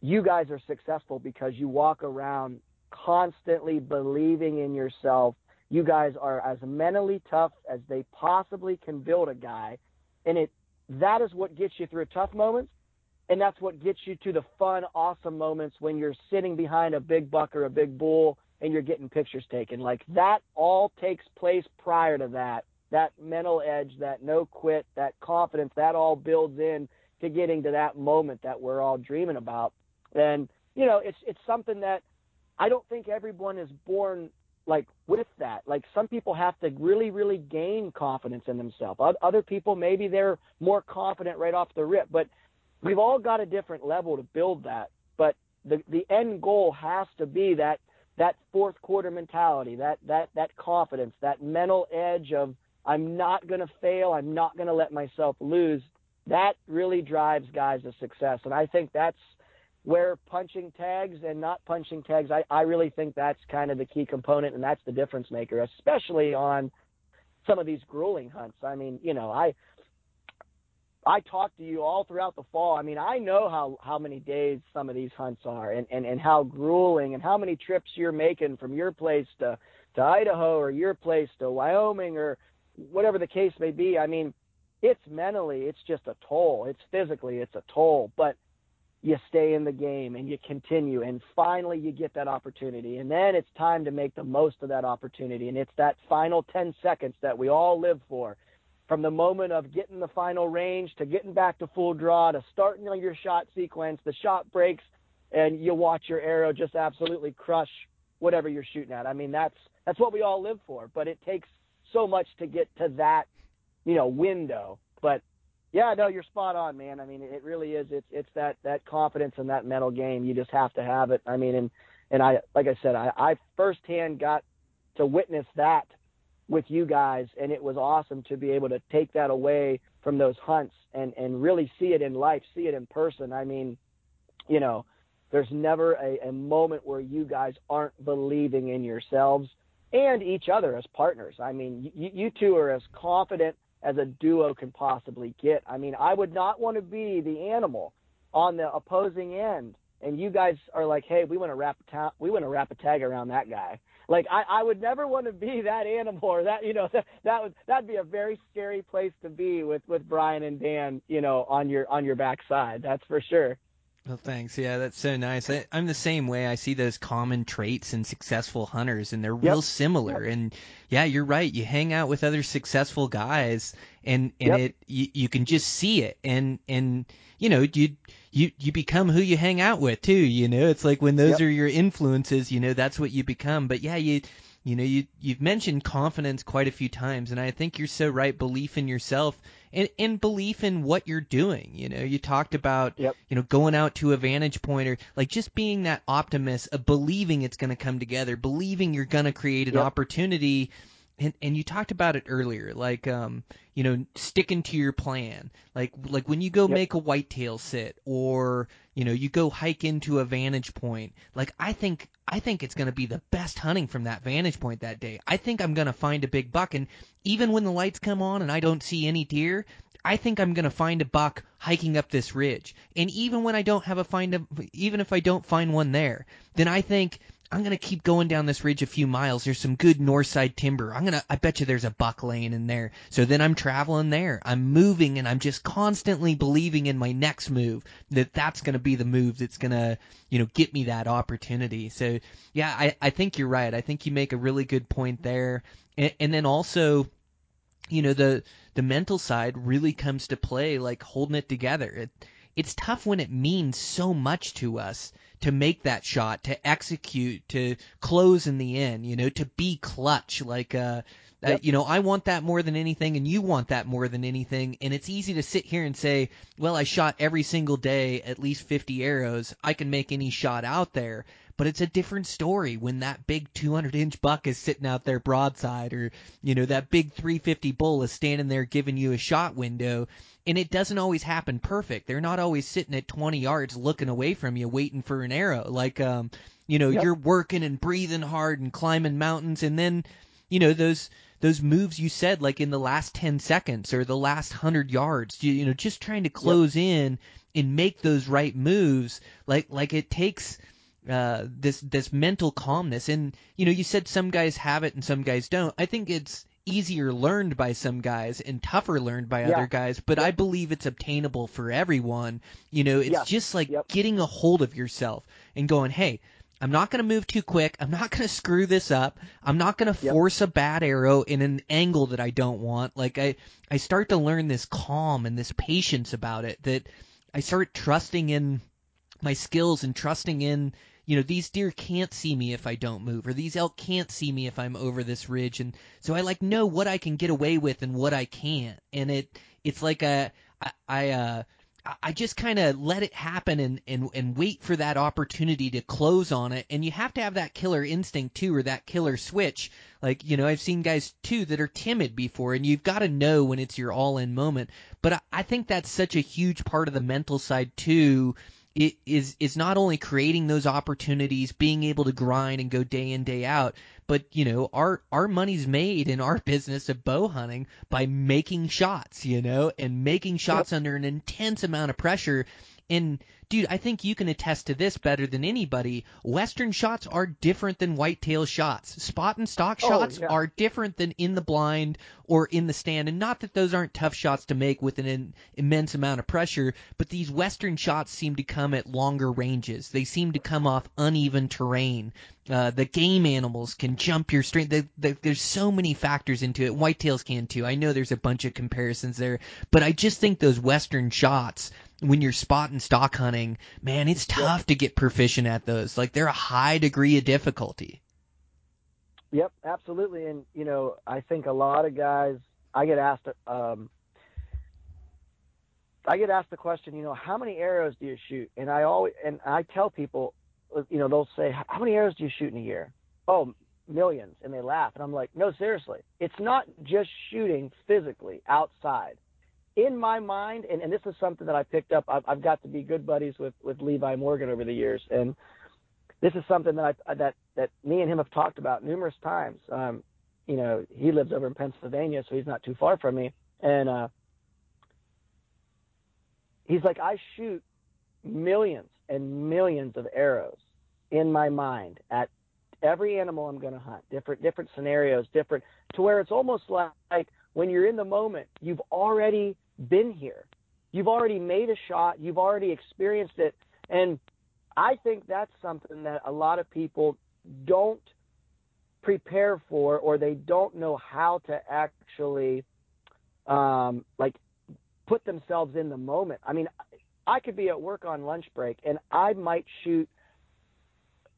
you guys are successful because you walk around constantly believing in yourself. You guys are as mentally tough as they possibly can build a guy, and it that is what gets you through tough moments, and that's what gets you to the fun, awesome moments when you're sitting behind a big buck or a big bull and you're getting pictures taken. Like that all takes place prior to that. That mental edge, that no quit, that confidence, that all builds in to getting to that moment that we're all dreaming about. And you know, it's it's something that I don't think everyone is born like with that. Like some people have to really, really gain confidence in themselves. Other people maybe they're more confident right off the rip, but we've all got a different level to build that. But the the end goal has to be that that fourth quarter mentality, that that that confidence, that mental edge of I'm not going to fail, I'm not going to let myself lose. That really drives guys to success, and I think that's where punching tags and not punching tags. I I really think that's kind of the key component, and that's the difference maker, especially on some of these grueling hunts. I mean, you know, I I talked to you all throughout the fall. I mean, I know how how many days some of these hunts are, and and and how grueling, and how many trips you're making from your place to to Idaho or your place to Wyoming or whatever the case may be. I mean, it's mentally, it's just a toll. It's physically, it's a toll, but you stay in the game and you continue and finally you get that opportunity and then it's time to make the most of that opportunity and it's that final 10 seconds that we all live for from the moment of getting the final range to getting back to full draw to starting on your shot sequence, the shot breaks, and you watch your arrow just absolutely crush whatever you're shooting at. I mean, that's that's what we all live for, but it takes so much to get to that, you know, window. But yeah, no, you're spot on, man. I mean, it really is. It's it's that that confidence and that mental game. You just have to have it. I mean, and and I like I said, I I firsthand got to witness that with you guys, and it was awesome to be able to take that away from those hunts and and really see it in life, see it in person. I mean, you know, there's never a, a moment where you guys aren't believing in yourselves and each other as partners. I mean, you, you two are as confident as a duo can possibly get. I mean, I would not want to be the animal on the opposing end, and you guys are like, hey, we want to wrap a ta- we want to wrap a tag around that guy. Like I, I would never want to be that animal or that you know that, that would that'd be a very scary place to be with with Brian and Dan you know on your on your backside. That's for sure. Well, thanks. Yeah, that's so nice. I, I'm the same way. I see those common traits in successful hunters, and they're real Yep. similar. And yeah, you're right. You hang out with other successful guys, and and Yep. it you, you can just see it, and and you know you you you become who you hang out with too. You know, it's like when those Yep. are your influences. You know, that's what you become. But yeah, you you know you you've mentioned confidence quite a few times, and I think you're so right. Belief in yourself and and belief in what you're doing. You know, you talked about Yep. you know going out to a vantage point or like just being that optimist of believing it's going to come together, believing you're going to create an Yep. opportunity. And and you talked about it earlier, like um you know sticking to your plan, like like when you go Yep. make a whitetail sit or you know you go hike into a vantage point. Like I think I think it's going to be the best hunting from that vantage point that day. I think I'm going to find a big buck, and even when the lights come on and I don't see any deer, I think I'm going to find a buck hiking up this ridge. And even when I don't have a find a, even if I don't find one there, then I think I'm gonna keep going down this ridge a few miles. There's some good north side timber. I'm gonna I bet you there's a buck laying in there. So then I'm traveling there. I'm moving and I'm just constantly believing in my next move that that's gonna be the move that's gonna you know get me that opportunity. So yeah, I I think you're right. I think you make a really good point there. And, and then also you know the the mental side really comes to play like holding it together. It, it's tough when it means so much to us to make that shot, to execute, to close in the end, you know, to be clutch. Like, uh, uh you know, I want that more than anything, and you want that more than anything. And it's easy to sit here and say, well, I shot every single day at least 50 arrows. I can make any shot out there. But it's a different story when that big 200 inch buck is sitting out there broadside, or, you know, that big 350 bull is standing there giving you a shot window and it doesn't always happen perfect. They're not always sitting at 20 yards looking away from you waiting for an arrow. Like um you know, Yep. you're working and breathing hard and climbing mountains and then you know those those moves you said like in the last 10 seconds or the last 100 yards, you, you know, just trying to close in and make those right moves like like it takes uh, this this mental calmness. And you know, you said some guys have it and some guys don't. I think it's easier learned by some guys and tougher learned by Yeah. other guys, but I believe it's obtainable for everyone. You know, it's Yeah. just like Yep. getting a hold of yourself and going, "Hey, I'm not going to move too quick. I'm not going to screw this up. I'm not going to Yep. force a bad arrow in an angle that I don't want." Like I I start to learn this calm and this patience about it that I start trusting in my skills and trusting in you know these deer can't see me if I don't move or these elk can't see me if I'm over this ridge. And so I like know what I can get away with and what I can't. And it it's like a I, I uh I- just kind of let it happen and, and and wait for that opportunity to close on it. And you have to have that killer instinct too or that killer switch. Like you know I've seen guys too that are timid before and you've got to know when it's your all in moment. But I, I think that's such a huge part of the mental side too is is not only creating those opportunities, being able to grind and go day in day out, but you know our our money's made in our business of bow hunting by making shots, you know, and making shots under an intense amount of pressure. And dude, I think you can attest to this better than anybody. Western shots are different than whitetail shots. Spot and stock Oh, shots yeah. are different than in the blind or in the stand. And not that those aren't tough shots to make with an in, immense amount of pressure, but these Western shots seem to come at longer ranges. They seem to come off uneven terrain. Uh, the game animals can jump your. The, the, there's so many factors into it. Whitetails can too. I know there's a bunch of comparisons there, but I just think those Western shots, when you're spot and stock hunting, man, it's tough to get proficient at those. Like they're a high degree of difficulty. Yep, absolutely. And you know, I think a lot of guys. I get asked. Um, I get asked the question. You know, how many arrows do you shoot? And I always and I tell people, you know, they'll say, "How many arrows do you shoot in a year?" Oh, millions, and they laugh. And I'm like, "No, seriously. It's not just shooting physically outside." In my mind, and, and this is something that I picked up. I've, I've got to be good buddies with with Levi Morgan over the years, and this is something that I that that me and him have talked about numerous times. Um, you know, he lives over in Pennsylvania, so he's not too far from me, and uh, he's like, I shoot millions and millions of arrows in my mind at every animal I'm going to hunt, different different scenarios, different to where it's almost like, like when you're in the moment, you've already been here. You've already made a shot, you've already experienced it, and I think that's something that a lot of people don't prepare for or they don't know how to actually um like put themselves in the moment. I mean, I could be at work on lunch break and I might shoot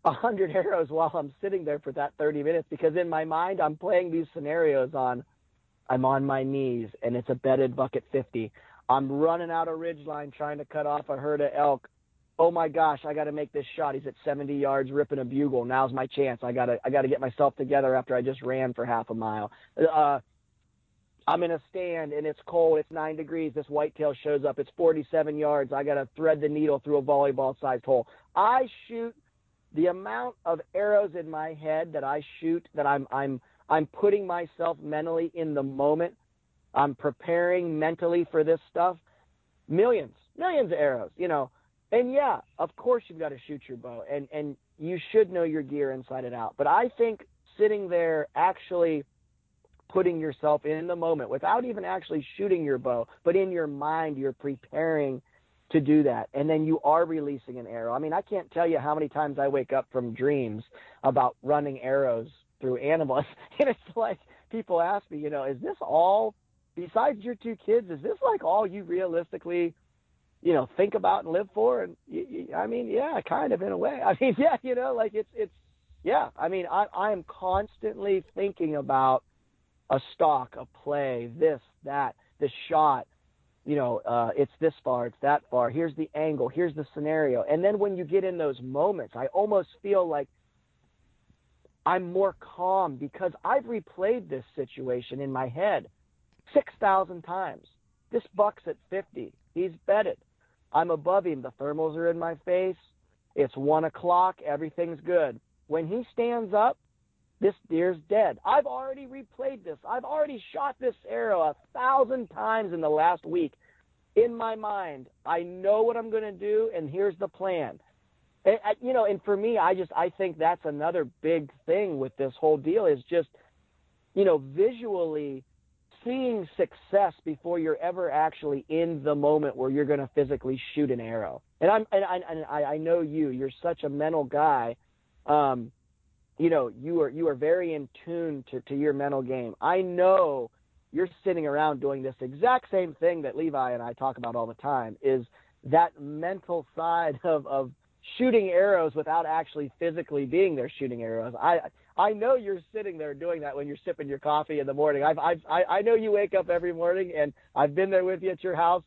a hundred arrows while I'm sitting there for that 30 minutes because in my mind I'm playing these scenarios on I'm on my knees and it's a bedded bucket 50. I'm running out a ridge line trying to cut off a herd of elk. Oh my gosh, I got to make this shot. He's at 70 yards ripping a bugle. Now's my chance. I got to I got to get myself together after I just ran for half a mile. Uh I'm in a stand and it's cold. It's nine degrees. This whitetail shows up. It's 47 yards. I got to thread the needle through a volleyball sized hole. I shoot the amount of arrows in my head that I shoot that I'm I'm I'm putting myself mentally in the moment. I'm preparing mentally for this stuff. Millions, millions of arrows, you know. And yeah, of course you've got to shoot your bow. And and you should know your gear inside and out. But I think sitting there actually putting yourself in the moment without even actually shooting your bow, but in your mind you're preparing to do that. And then you are releasing an arrow. I mean, I can't tell you how many times I wake up from dreams about running arrows through animals. And it's like people ask me, you know, is this all besides your two kids, is this like all you realistically you know think about and live for? And I mean yeah kind of in a way. I mean yeah you know like it's it's yeah I mean I I am constantly thinking about a stock a play this that the shot you know uh it's this far it's that far here's the angle here's the scenario. And then when you get in those moments I almost feel like I'm more calm because I've replayed this situation in my head 6,000 times this buck's at 50 he's bedded I'm above him. The thermals are in my face. It's one o'clock. Everything's good. When he stands up, this deer's dead. I've already replayed this. I've already shot this arrow a thousand times in the last week. In my mind, I know what I'm going to do, and here's the plan. And, you know, and for me, I just I think that's another big thing with this whole deal is just, you know, visually seeing success before you're ever actually in the moment where you're going to physically shoot an arrow. And I'm and I and I, I know you. You're such a mental guy. Um, you know, you are you are very in tune to, to your mental game. I know you're sitting around doing this exact same thing that Levi and I talk about all the time is that mental side of, of shooting arrows without actually physically being there shooting arrows. I I know you're sitting there doing that when you're sipping your coffee in the morning. I've, I've I know you wake up every morning, and I've been there with you at your house.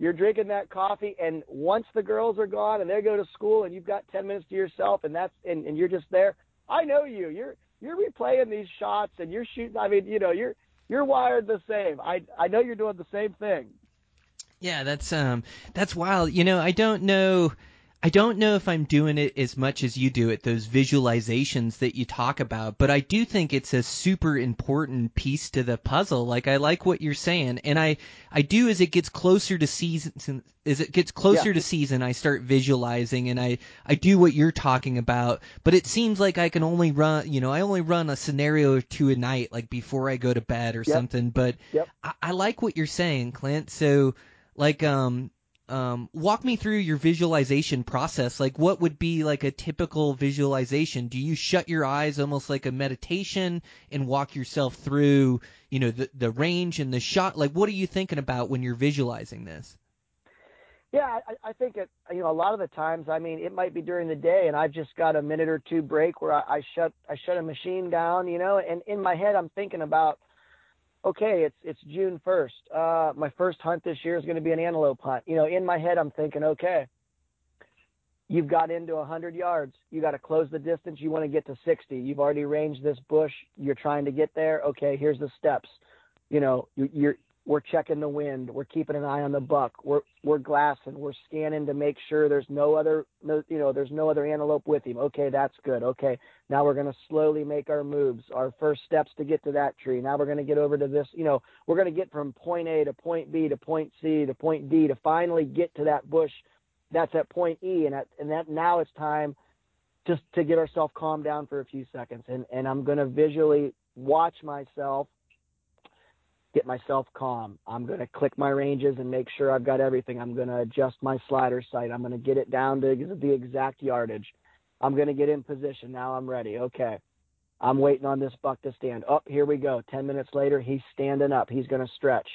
You're drinking that coffee, and once the girls are gone and they go to school, and you've got ten minutes to yourself, and that's and, and you're just there. I know you. You're you're replaying these shots, and you're shooting. I mean, you know, you're you're wired the same. I I know you're doing the same thing. Yeah, that's um that's wild. You know, I don't know I don't know if I'm doing it as much as you do it, those visualizations that you talk about, but I do think it's a super important piece to the puzzle. Like I like what you're saying, and I I do as it gets closer to season, as it gets closer Yeah. to season, I start visualizing, and I I do what you're talking about. But it seems like I can only run, you know, I only run a scenario or two a night, like before I go to bed or Yep. something. But Yep. I, I like what you're saying, Clint. So like um um, walk me through your visualization process. Like, what would be like a typical visualization? Do you shut your eyes almost like a meditation and walk yourself through, you know, the the range and the shot? Like, what are you thinking about when you're visualizing this? Yeah, I, I think it. You know, a lot of the times, I mean, it might be during the day, and I've just got a minute or two break where I, I shut I shut a machine down. You know, and in my head, I'm thinking about, okay, it's it's June first. Uh, my first hunt this year is going to be an antelope hunt. You know, in my head, I'm thinking, okay, you've got into a hundred yards. You got to close the distance. You want to get to sixty. You've already ranged this bush. You're trying to get there. Okay, here's the steps. You know, you, you're we're checking the wind. We're keeping an eye on the buck. We're we're glassing. We're scanning to make sure there's no other no you know there's no other antelope with him. Okay, that's good. Okay, now we're going to slowly make our moves. Our first steps to get to that tree. Now we're going to get over to this. You know, we're going to get from point A to point B to point C to point D to finally get to that bush that's at point E. And at, and that now it's time just to get ourselves calmed down for a few seconds. And and I'm going to visually watch myself get myself calm. I'm going to click my ranges and make sure I've got everything. I'm going to adjust my slider sight. I'm going to get it down to the exact yardage. I'm going to get in position. Now I'm ready. Okay. I'm waiting on this buck to stand. Up, oh, here we go. 10 minutes later, he's standing up. He's going to stretch.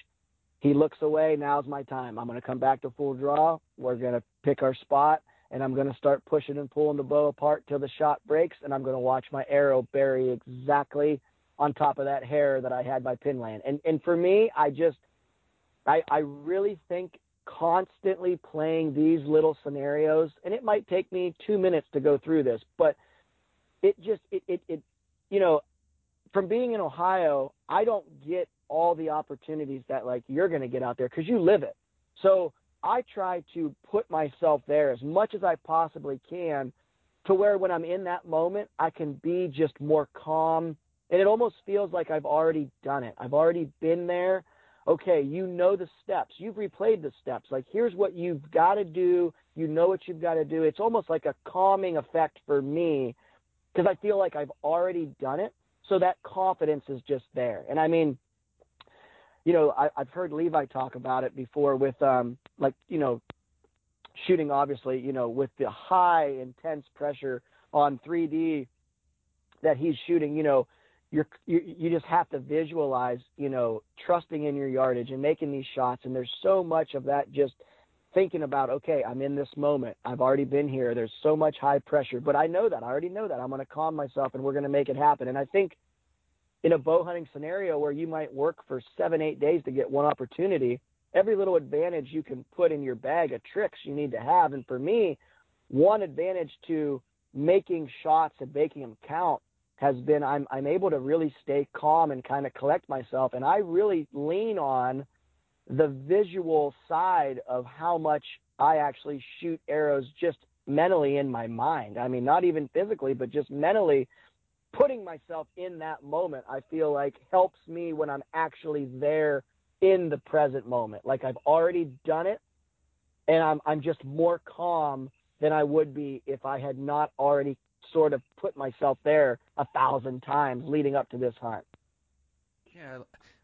He looks away. Now's my time. I'm going to come back to full draw. We're going to pick our spot and I'm going to start pushing and pulling the bow apart till the shot breaks and I'm going to watch my arrow bury exactly on top of that hair that I had by pinland. And and for me, I just I I really think constantly playing these little scenarios and it might take me 2 minutes to go through this, but it just it it, it you know, from being in Ohio, I don't get all the opportunities that like you're to get out there cuz you live it. So I try to put myself there as much as I possibly can to where when I'm in that moment, I can be just more calm and it almost feels like I've already done it. I've already been there. okay, you know the steps. You've replayed the steps. Like, here's what you've got to do. You know what you've got to do. It's almost like a calming effect for me because I feel like I've already done it. So that confidence is just there. And I mean, you know, I, I've heard Levi talk about it before with, um, like, you know, shooting, obviously, you know, with the high intense pressure on 3D that he's shooting, you know, you're, you, you just have to visualize, you know, trusting in your yardage and making these shots. And there's so much of that just thinking about, okay, I'm in this moment. I've already been here. There's so much high pressure, but I know that. I already know that. I'm going to calm myself and we're going to make it happen. And I think in a bow hunting scenario where you might work for seven, eight days to get one opportunity, every little advantage you can put in your bag of tricks you need to have. And for me, one advantage to making shots and making them count has been I'm I'm able to really stay calm and kind of collect myself and I really lean on the visual side of how much I actually shoot arrows just mentally in my mind. I mean not even physically but just mentally putting myself in that moment I feel like helps me when I'm actually there in the present moment. Like I've already done it and I'm I'm just more calm than I would be if I had not already sort of put myself there a thousand times leading up to this hunt. Yeah,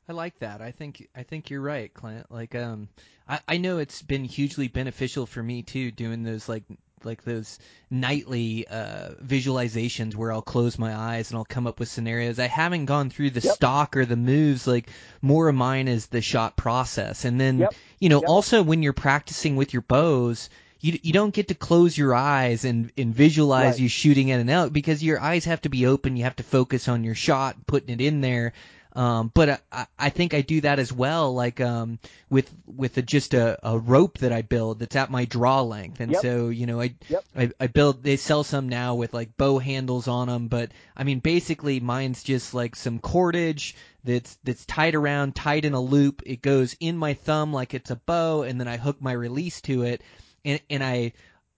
I like that. I think I think you're right, Clint. Like, um, I I know it's been hugely beneficial for me too, doing those like like those nightly uh visualizations where I'll close my eyes and I'll come up with scenarios. I haven't gone through the Yep. stock or the moves. Like more of mine is the shot process, and then Yep. you know Yep. also when you're practicing with your bows. You, you don't get to close your eyes and, and visualize Right. you shooting in and out because your eyes have to be open. You have to focus on your shot, putting it in there. Um, but I, I think I do that as well, like um, with with a, just a, a rope that I build that's at my draw length, and Yep. so you know I, Yep. I I build. They sell some now with like bow handles on them, but I mean basically mine's just like some cordage that's that's tied around, tied in a loop. It goes in my thumb like it's a bow, and then I hook my release to it, and and I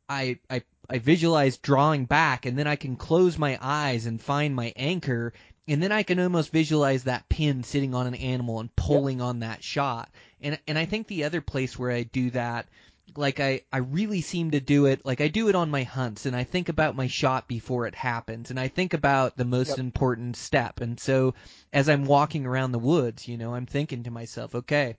I I I visualize drawing back, and then I can close my eyes and find my anchor, and then I can almost visualize that pin sitting on an animal and pulling on that shot. And and I think the other place where I do that, like I I really seem to do it, like I do it on my hunts, and I think about my shot before it happens, and I think about the most Yep. important step. And so as I'm walking around the woods, you know, I'm thinking to myself, okay,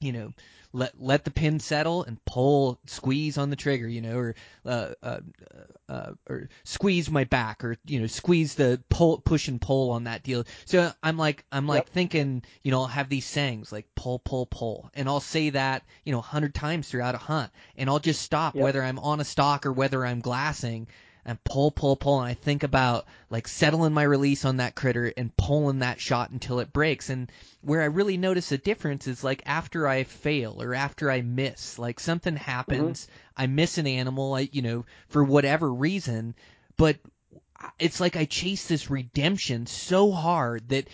you know, let let the pin settle and pull, squeeze on the trigger, you know, or uh, uh, uh, or squeeze my back, or you know, squeeze the pull, push and pull on that deal. So I'm like, I'm like Yep. thinking, you know, I'll have these sayings like pull, pull, pull, and I'll say that, you know, a hundred times throughout a hunt, and I'll just stop Yep. whether I'm on a stalk or whether I'm glassing. And pull, pull, pull, and I think about like settling my release on that critter and pulling that shot until it breaks. And where I really notice a difference is like after I fail or after I miss, like something happens, mm-hmm. I miss an animal, I you know, for whatever reason, but it's like I chase this redemption so hard that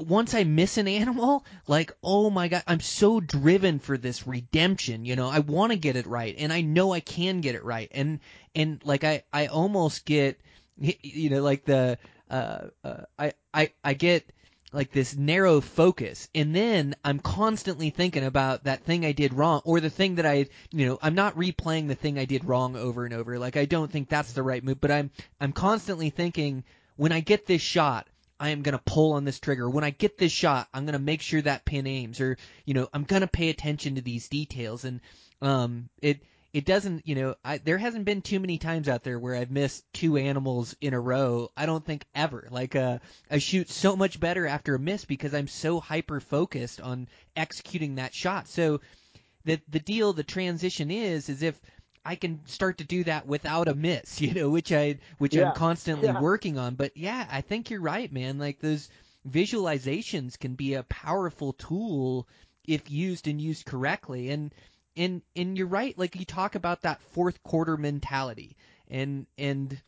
once I miss an animal, like oh my god, I'm so driven for this redemption. You know, I want to get it right, and I know I can get it right, and and like I I almost get, you know, like the uh, uh I I I get like this narrow focus and then i'm constantly thinking about that thing i did wrong or the thing that i you know i'm not replaying the thing i did wrong over and over like i don't think that's the right move but i'm i'm constantly thinking when i get this shot i am going to pull on this trigger when i get this shot i'm going to make sure that pin aims or you know i'm going to pay attention to these details and um it it doesn't, you know, I, there hasn't been too many times out there where I've missed two animals in a row. I don't think ever. Like, uh, I shoot so much better after a miss because I'm so hyper focused on executing that shot. So the the deal, the transition is, is if I can start to do that without a miss, you know, which I which Yeah. I'm constantly Yeah. working on. But yeah, I think you're right, man. Like those visualizations can be a powerful tool if used and used correctly. And and and you're right. Like you talk about that fourth quarter mentality, and and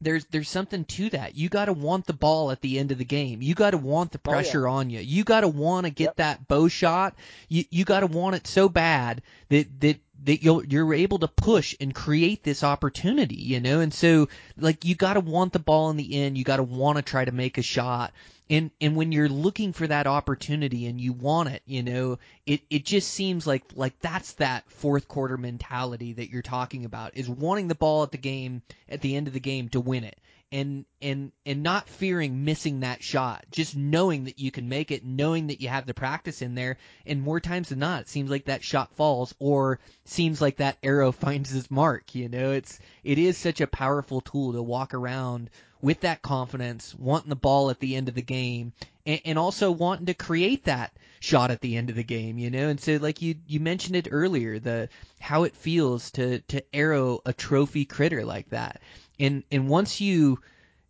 there's there's something to that. You got to want the ball at the end of the game. You got to want the Oh, yeah. pressure on you. You got to want to get Yep. that bow shot. You you got to want it so bad that that that you'll you're able to push and create this opportunity, you know. And so like you got to want the ball in the end. You got to want to try to make a shot. and and when you're looking for that opportunity and you want it you know it it just seems like like that's that fourth quarter mentality that you're talking about is wanting the ball at the game at the end of the game to win it and and and not fearing missing that shot just knowing that you can make it knowing that you have the practice in there and more times than not it seems like that shot falls or seems like that arrow finds its mark you know it's it is such a powerful tool to walk around with that confidence, wanting the ball at the end of the game, and, and also wanting to create that shot at the end of the game, you know. And so, like you you mentioned it earlier, the how it feels to to arrow a trophy critter like that, and and once you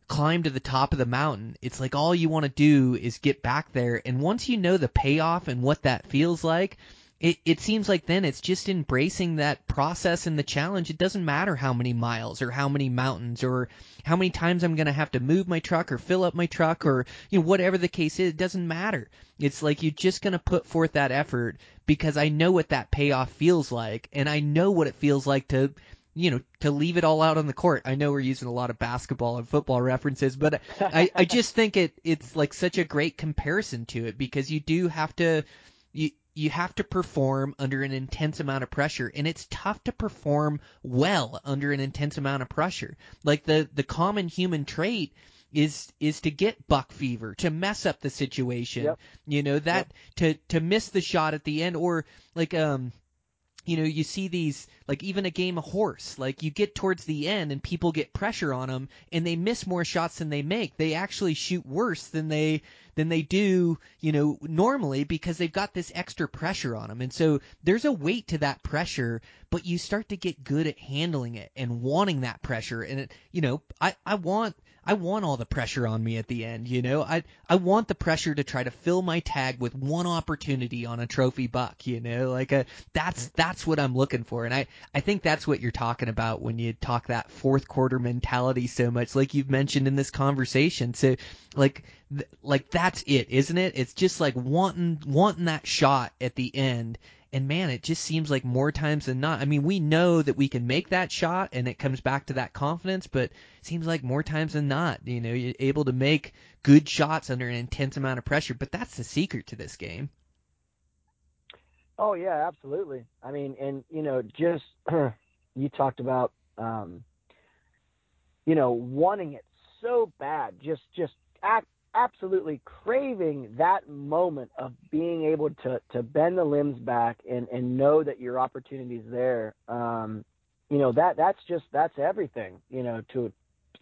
climb to the top of the mountain, it's like all you want to do is get back there, and once you know the payoff and what that feels like it, it seems like then it's just embracing that process and the challenge. It doesn't matter how many miles or how many mountains or how many times I'm going to have to move my truck or fill up my truck or you know whatever the case is. It doesn't matter. It's like you're just going to put forth that effort because I know what that payoff feels like and I know what it feels like to you know, to leave it all out on the court. I know we're using a lot of basketball and football references, but I, I just think it it's like such a great comparison to it because you do have to you you have to perform under an intense amount of pressure and it's tough to perform well under an intense amount of pressure like the the common human trait is is to get buck fever to mess up the situation Yep. you know that Yep. to to miss the shot at the end or like um you know, you see these like even a game of horse. Like you get towards the end and people get pressure on them and they miss more shots than they make. They actually shoot worse than they than they do, you know, normally because they've got this extra pressure on them. And so there's a weight to that pressure, but you start to get good at handling it and wanting that pressure. And it, you know, I I want I want all the pressure on me at the end, you know. I I want the pressure to try to fill my tag with one opportunity on a trophy buck, you know. Like a that's that's what I'm looking for. And I I think that's what you're talking about when you talk that fourth quarter mentality so much like you've mentioned in this conversation. So like th- like that's it, isn't it? It's just like wanting wanting that shot at the end and man, it just seems like more times than not. I mean, we know that we can make that shot, and it comes back to that confidence. But it seems like more times than not, you know, you're able to make good shots under an intense amount of pressure. But that's the secret to this game. Oh yeah, absolutely. I mean, and you know, just you talked about, um, you know, wanting it so bad, just just act, absolutely craving that moment of being able to to bend the limbs back and and know that your opportunity is there. Um, you know that that's just that's everything. You know, to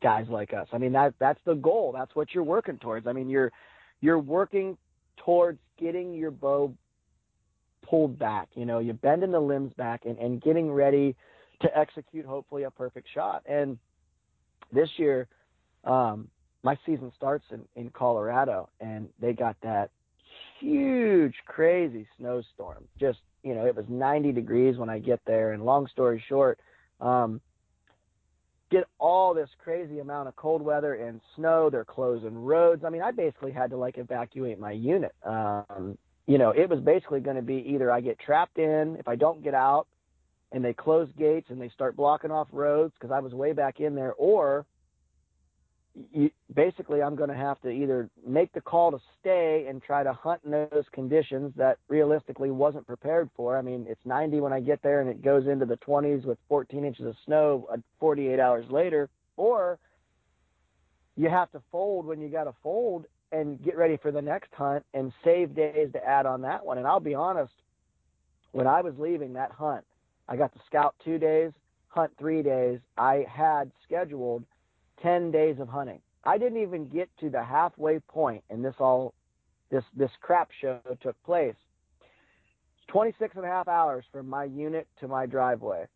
guys like us. I mean that that's the goal. That's what you're working towards. I mean you're you're working towards getting your bow pulled back. You know, you're bending the limbs back and, and getting ready to execute hopefully a perfect shot. And this year, um, my season starts in, in Colorado and they got that huge, crazy snowstorm. Just, you know, it was 90 degrees when I get there. And long story short, um, get all this crazy amount of cold weather and snow. They're closing roads. I mean, I basically had to like evacuate my unit. Um, you know, it was basically going to be either I get trapped in if I don't get out and they close gates and they start blocking off roads because I was way back in there, or you, basically I'm going to have to either make the call to stay and try to hunt in those conditions that realistically wasn't prepared for. I mean, it's 90 when I get there and it goes into the 20s with 14 inches of snow uh, 48 hours later, or you have to fold when you got to fold and get ready for the next hunt and save days to add on that one. And I'll be honest, when I was leaving that hunt, I got to scout two days, hunt three days. I had scheduled 10 days of hunting. I didn't even get to the halfway point and this all, this, this crap show took place. It's 26 and a half hours from my unit to my driveway.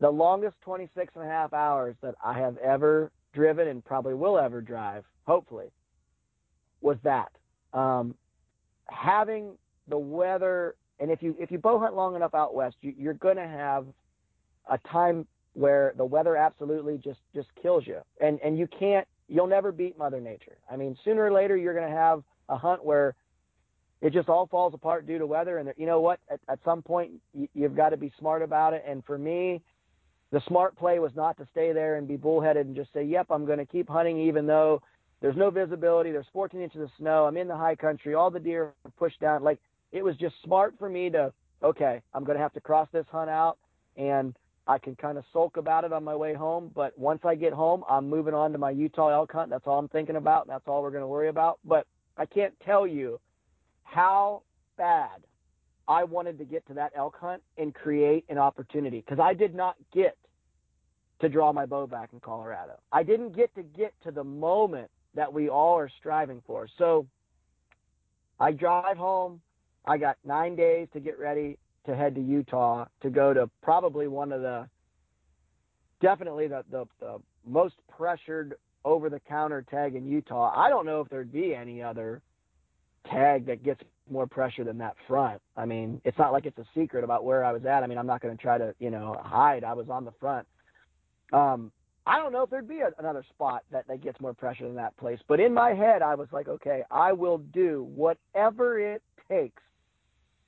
The longest 26 and a half hours that I have ever driven and probably will ever drive, hopefully, was that. Um, having the weather, and if you if you bow hunt long enough out west, you, you're going to have a time where the weather absolutely just just kills you, and and you can't, you'll never beat Mother Nature. I mean, sooner or later you're going to have a hunt where it just all falls apart due to weather, and you know what? At, at some point you, you've got to be smart about it. And for me, the smart play was not to stay there and be bullheaded and just say, "Yep, I'm going to keep hunting," even though There's no visibility. There's 14 inches of snow. I'm in the high country. All the deer are pushed down. Like it was just smart for me to, okay, I'm going to have to cross this hunt out and I can kind of sulk about it on my way home. But once I get home, I'm moving on to my Utah elk hunt. That's all I'm thinking about. That's all we're going to worry about. But I can't tell you how bad I wanted to get to that elk hunt and create an opportunity because I did not get to draw my bow back in Colorado. I didn't get to get to the moment that we all are striving for. So I drive home. I got nine days to get ready to head to Utah to go to probably one of the definitely the, the, the most pressured over the counter tag in Utah. I don't know if there'd be any other tag that gets more pressure than that front. I mean, it's not like it's a secret about where I was at. I mean, I'm not going to try to, you know, hide. I was on the front. Um, I don't know if there'd be a, another spot that, that gets more pressure than that place. But in my head, I was like, okay, I will do whatever it takes,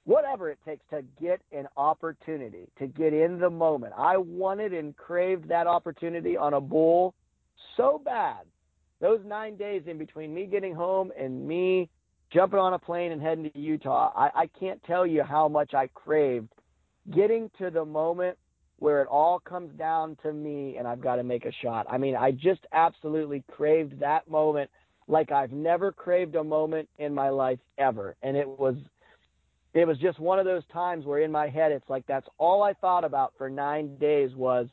whatever it takes to get an opportunity, to get in the moment. I wanted and craved that opportunity on a bull so bad. Those nine days in between me getting home and me jumping on a plane and heading to Utah, I, I can't tell you how much I craved getting to the moment where it all comes down to me and I've got to make a shot. I mean, I just absolutely craved that moment like I've never craved a moment in my life ever. And it was it was just one of those times where in my head it's like that's all I thought about for 9 days was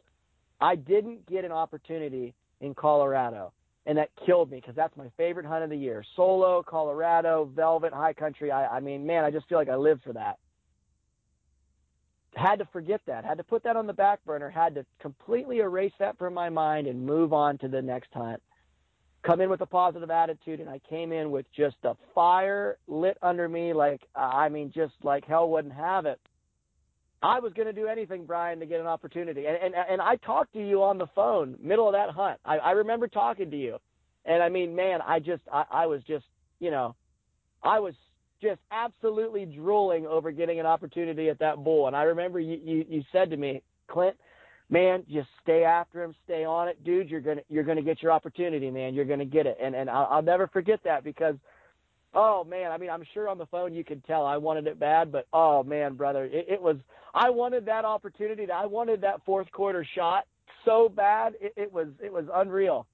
I didn't get an opportunity in Colorado and that killed me because that's my favorite hunt of the year. Solo, Colorado, Velvet, High Country. I, I mean, man, I just feel like I live for that. Had to forget that. Had to put that on the back burner. Had to completely erase that from my mind and move on to the next hunt. Come in with a positive attitude, and I came in with just a fire lit under me, like I mean, just like hell wouldn't have it. I was going to do anything, Brian, to get an opportunity. And, and and I talked to you on the phone, middle of that hunt. I, I remember talking to you, and I mean, man, I just I, I was just you know, I was just absolutely drooling over getting an opportunity at that bull. And I remember you you, you said to me, Clint, man, just stay after him, stay on it, dude. You're gonna you're gonna get your opportunity, man. You're gonna get it. And and I'll, I'll never forget that because Oh man, I mean, I'm sure on the phone you could tell I wanted it bad, but oh man, brother, it, it was. I wanted that opportunity. I wanted that fourth quarter shot so bad. It, it was it was unreal.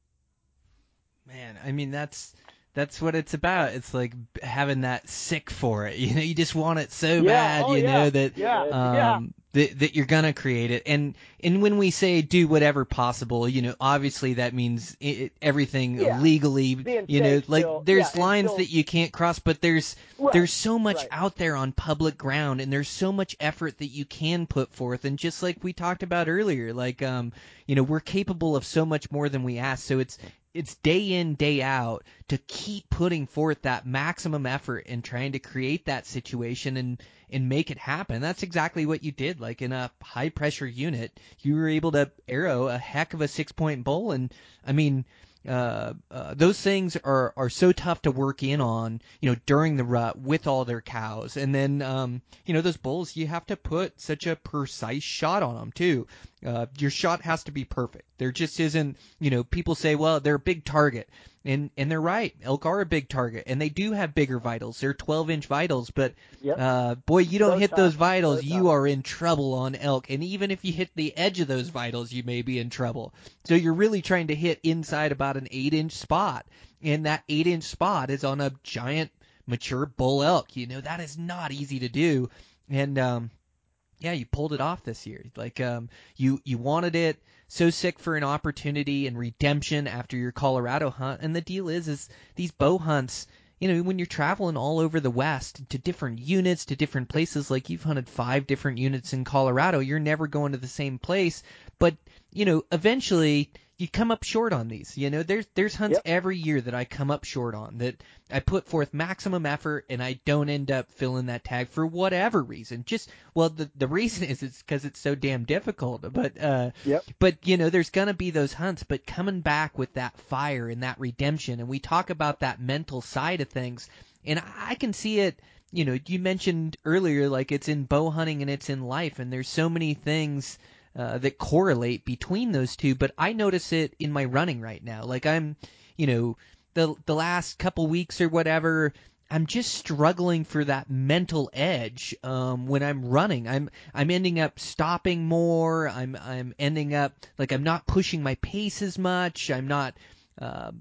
Man, I mean that's that's what it's about. It's like having that sick for it. You know, you just want it so Yeah, bad. oh, you yeah, know that yeah, um, yeah. That that you're gonna create it. And and when we say do whatever possible, you know, obviously that means it, everything Yeah. legally. Being You know, like still. there's Yeah, lines still- that you can't cross, but there's Right, there's so much right. out there on public ground and there's so much effort that you can put forth and just like we talked about earlier like um you know we're capable of so much more than we ask so it's it's day in day out to keep putting forth that maximum effort and trying to create that situation and and make it happen. That's exactly what you did. Like in a high pressure unit you were able to arrow a heck of a six point bull and i mean uh, uh, those things are are so tough to work in on, you know, during the rut with all their cows, and then um, you know those bulls you have to put such a precise shot on them too. Uh, your shot has to be perfect. There just isn't, you know, people say, well, they're a big target, and and they're right. Elk are a big target, and they do have bigger vitals. They're 12 inch vitals, but Yep. uh, boy, you don't hit those vitals, you are in trouble on elk. And even if you hit the edge of those vitals, you may be in trouble. So you're really trying to hit inside about an eight inch spot, and that eight inch spot is on a giant mature bull elk. You know that is not easy to do, and um, yeah, you pulled it off this year. Like um, you you wanted it so sick for an opportunity and redemption after your Colorado hunt. And the deal is, is these bow hunts. You know, when you're traveling all over the West to different units, to different places, like you've hunted five different units in Colorado, you're never going to the same place. But, you know, eventually you come up short on these. You know, there's there's hunts Yep. every year that I come up short on that I put forth maximum effort and I don't end up filling that tag for whatever reason. Just well, the the reason is it's because it's so damn difficult. But uh, Yep. but you know, there's gonna be those hunts. But coming back with that fire and that redemption, and we talk about that mental side of things, and I I can see it. You know, you mentioned earlier like it's in bow hunting and it's in life, and there's so many things uh, that correlate between those two. But I notice it in my running right now. Like I'm, you know, the the last couple weeks or whatever, I'm just struggling for that mental edge um, when I'm running. I'm I'm ending up stopping more. I'm I'm ending up like I'm not pushing my pace as much. I'm not uh,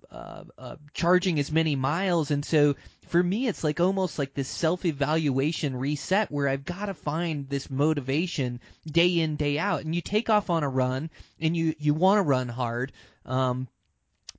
uh, charging as many miles, and so for me, it's like almost like this self-evaluation reset where I've got to find this motivation day in day out. And you take off on a run, and you you want to run hard. Um,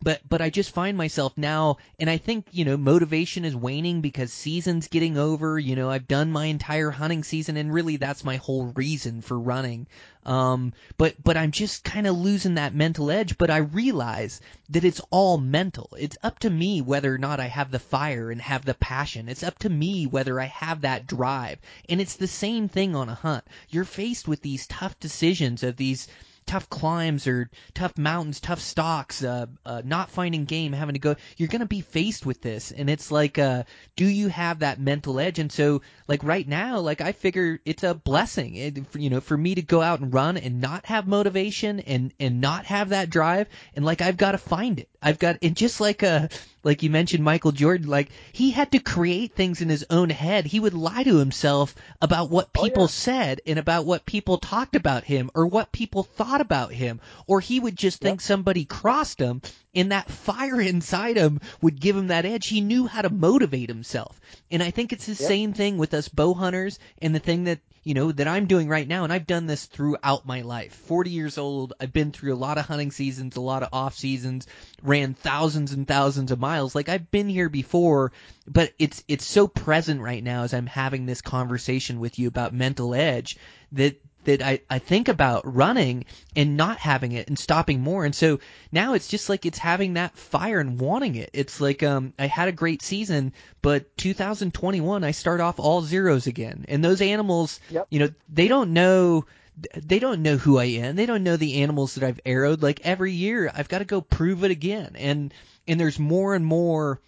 but but I just find myself now, and I think you know motivation is waning because season's getting over. You know, I've done my entire hunting season, and really that's my whole reason for running. Um, but but I'm just kind of losing that mental edge. But I realize that it's all mental. It's up to me whether or not I have the fire and have the passion. It's up to me whether I have that drive. And it's the same thing on a hunt. You're faced with these tough decisions of these tough climbs or tough mountains, tough stalks, uh, uh, not finding game, having to go. You're going to be faced with this, and it's like, uh, do you have that mental edge? And so, like right now, like I figure it's a blessing, it, you know, for me to go out and run and not have motivation and and not have that drive, and like I've got to find it. I've got, and just like a like you mentioned Michael Jordan, like he had to create things in his own head. He would lie to himself about what oh, people oh, yeah. said and about what people talked about him or what people thought about him. Or he would just think somebody crossed him and that fire inside him would give him that edge. He knew how to motivate himself. And I think it's the Yep. same thing with us bow hunters and the thing that you know that I'm doing right now and I've done this throughout my life. 40 years old, I've been through a lot of hunting seasons, a lot of off seasons, ran thousands and thousands of miles. Like I've been here before, but it's it's so present right now as I'm having this conversation with you about mental edge that that I, I think about running and not having it and stopping more. And so now it's just like it's having that fire and wanting it. It's like um I had a great season, but 2021 I start off all zeros again. And those animals, Yep. you know, they don't know they don't know who I am. They don't know the animals that I've arrowed. Like every year I've got to go prove it again. And and there's more and more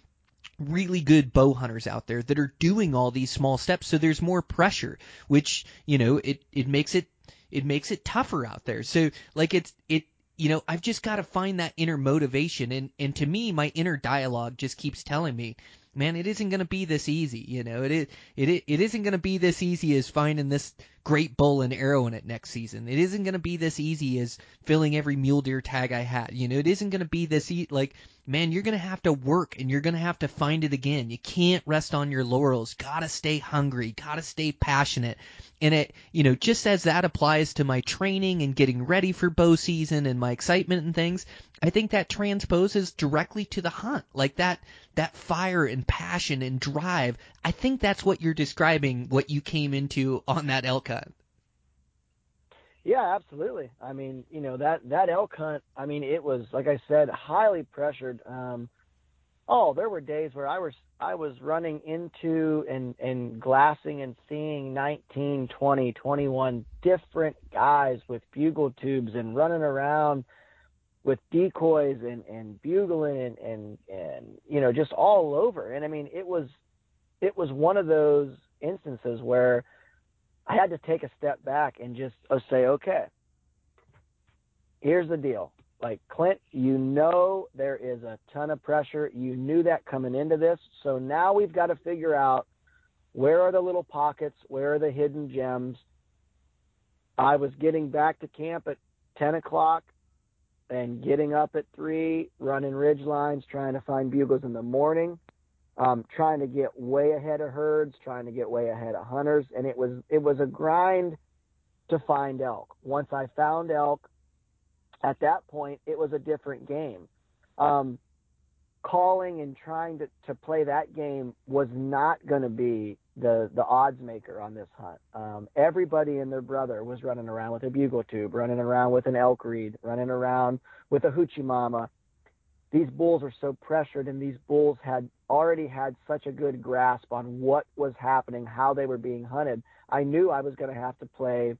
really good bow hunters out there that are doing all these small steps. So there's more pressure which you know it it makes it it makes it tougher out there. So like it's it you know I've just got to find that inner motivation. And and to me my inner dialogue just keeps telling me man it isn't going to be this easy. You know it it it isn't going to be this easy as finding this great bull and arrow in it next season. It isn't going to be this easy as filling every mule deer tag I had. You know it isn't going to be this e- like man, you're going to have to work and you're going to have to find it again. You can't rest on your laurels. Got to stay hungry, got to stay passionate. And it, you know, just as that applies to my training and getting ready for bow season and my excitement and things, I think that transposes directly to the hunt. Like that that fire and passion and drive. I think that's what you're describing what you came into on that elk hunt. Yeah, absolutely. I mean, you know that that elk hunt. I mean, it was like I said, highly pressured. Um, oh, there were days where I was I was running into and and glassing and seeing 19, 20, 21 different guys with bugle tubes and running around with decoys and and bugling and and and you know just all over. And I mean, it was it was one of those instances where I had to take a step back and just uh, say, okay, here's the deal. Like Clint, you know there is a ton of pressure. You knew that coming into this. So now we've got to figure out where are the little pockets, where are the hidden gems. I was getting back to camp at 10 o'clock and getting up at 3, running ridge lines, trying to find bugles in the morning um, trying to get way ahead of herds, trying to get way ahead of hunters, and it was it was a grind to find elk. Once I found elk, at that point it was a different game. Um, calling and trying to, to play that game was not going to be the the odds maker on this hunt. Um, everybody and their brother was running around with a bugle tube, running around with an elk reed, running around with a hoochie mama. These bulls were so pressured, and these bulls had already had such a good grasp on what was happening, how they were being hunted. I knew I was going to have to play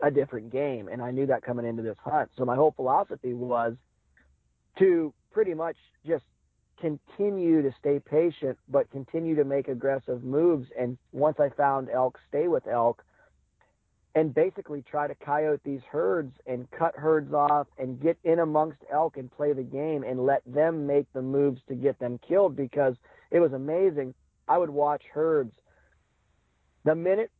a different game, and I knew that coming into this hunt. So my whole philosophy was to pretty much just continue to stay patient, but continue to make aggressive moves. And once I found elk, stay with elk. And basically try to coyote these herds and cut herds off and get in amongst elk and play the game and let them make the moves to get them killed because it was amazing. I would watch herds. The minute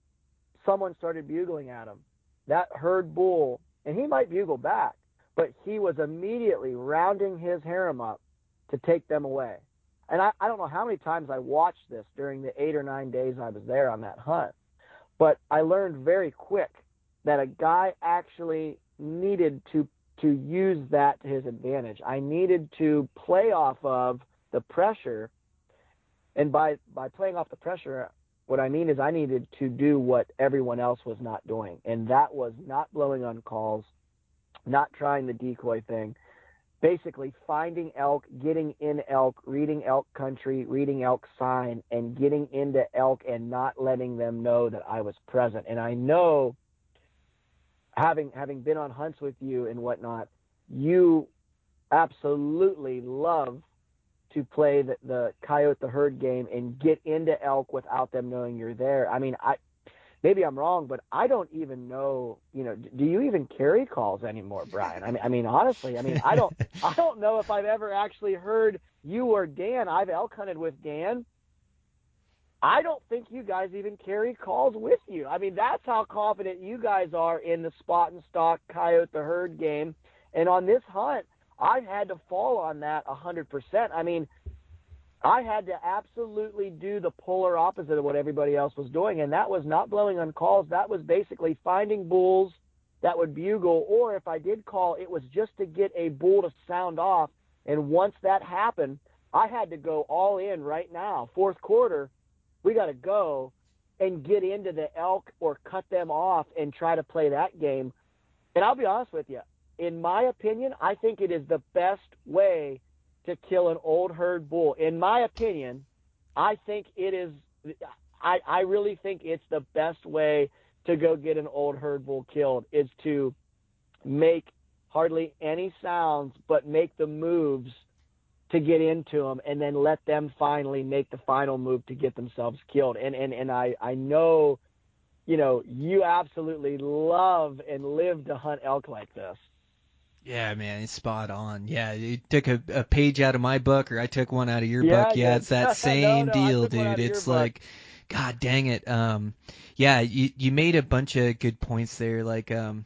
someone started bugling at him, that herd bull, and he might bugle back, but he was immediately rounding his harem up to take them away. And I, I don't know how many times I watched this during the eight or nine days I was there on that hunt, but I learned very quick that a guy actually needed to to use that to his advantage. I needed to play off of the pressure, and by by playing off the pressure, what I mean is I needed to do what everyone else was not doing, and that was not blowing on calls, not trying the decoy thing, basically finding elk, getting in elk, reading elk country, reading elk sign, and getting into elk and not letting them know that I was present. And I know, having having been on hunts with you and whatnot, you absolutely love to play the, the coyote the herd game and get into elk without them knowing you're there. I mean, I maybe I'm wrong, but I don't even know. You know, do you even carry calls anymore, Brian? I mean, I mean, honestly, I mean, I don't, I don't know if I've ever actually heard you or Dan. I've elk hunted with Dan. I don't think you guys even carry calls with you. I mean, that's how confident you guys are in the spot and stalk coyote the herd game. And on this hunt, I've had to fall on that a hundred percent. I mean, I had to absolutely do the polar opposite of what everybody else was doing, and that was not blowing on calls. That was basically finding bulls that would bugle, or if I did call, it was just to get a bull to sound off. And once that happened, I had to go all in right now. Fourth quarter, we got to go and get into the elk or cut them off and try to play that game. And I'll be honest with you, in my opinion, I think it is the best way to kill an old herd bull. In my opinion, I think it is. I I really think it's the best way to go get an old herd bull killed is to make hardly any sounds, but make the moves to get into them, and then let them finally make the final move to get themselves killed. And and and I I know, you know, you absolutely love and live to hunt elk like this. Yeah, man, it's spot on. Yeah, you took a, a page out of my book, or I took one out of your Yeah, book. Yeah, it's that same no, I deal, took one out dude. It's book. like, God dang it. Um, yeah, you you made a bunch of good points there. Like, um,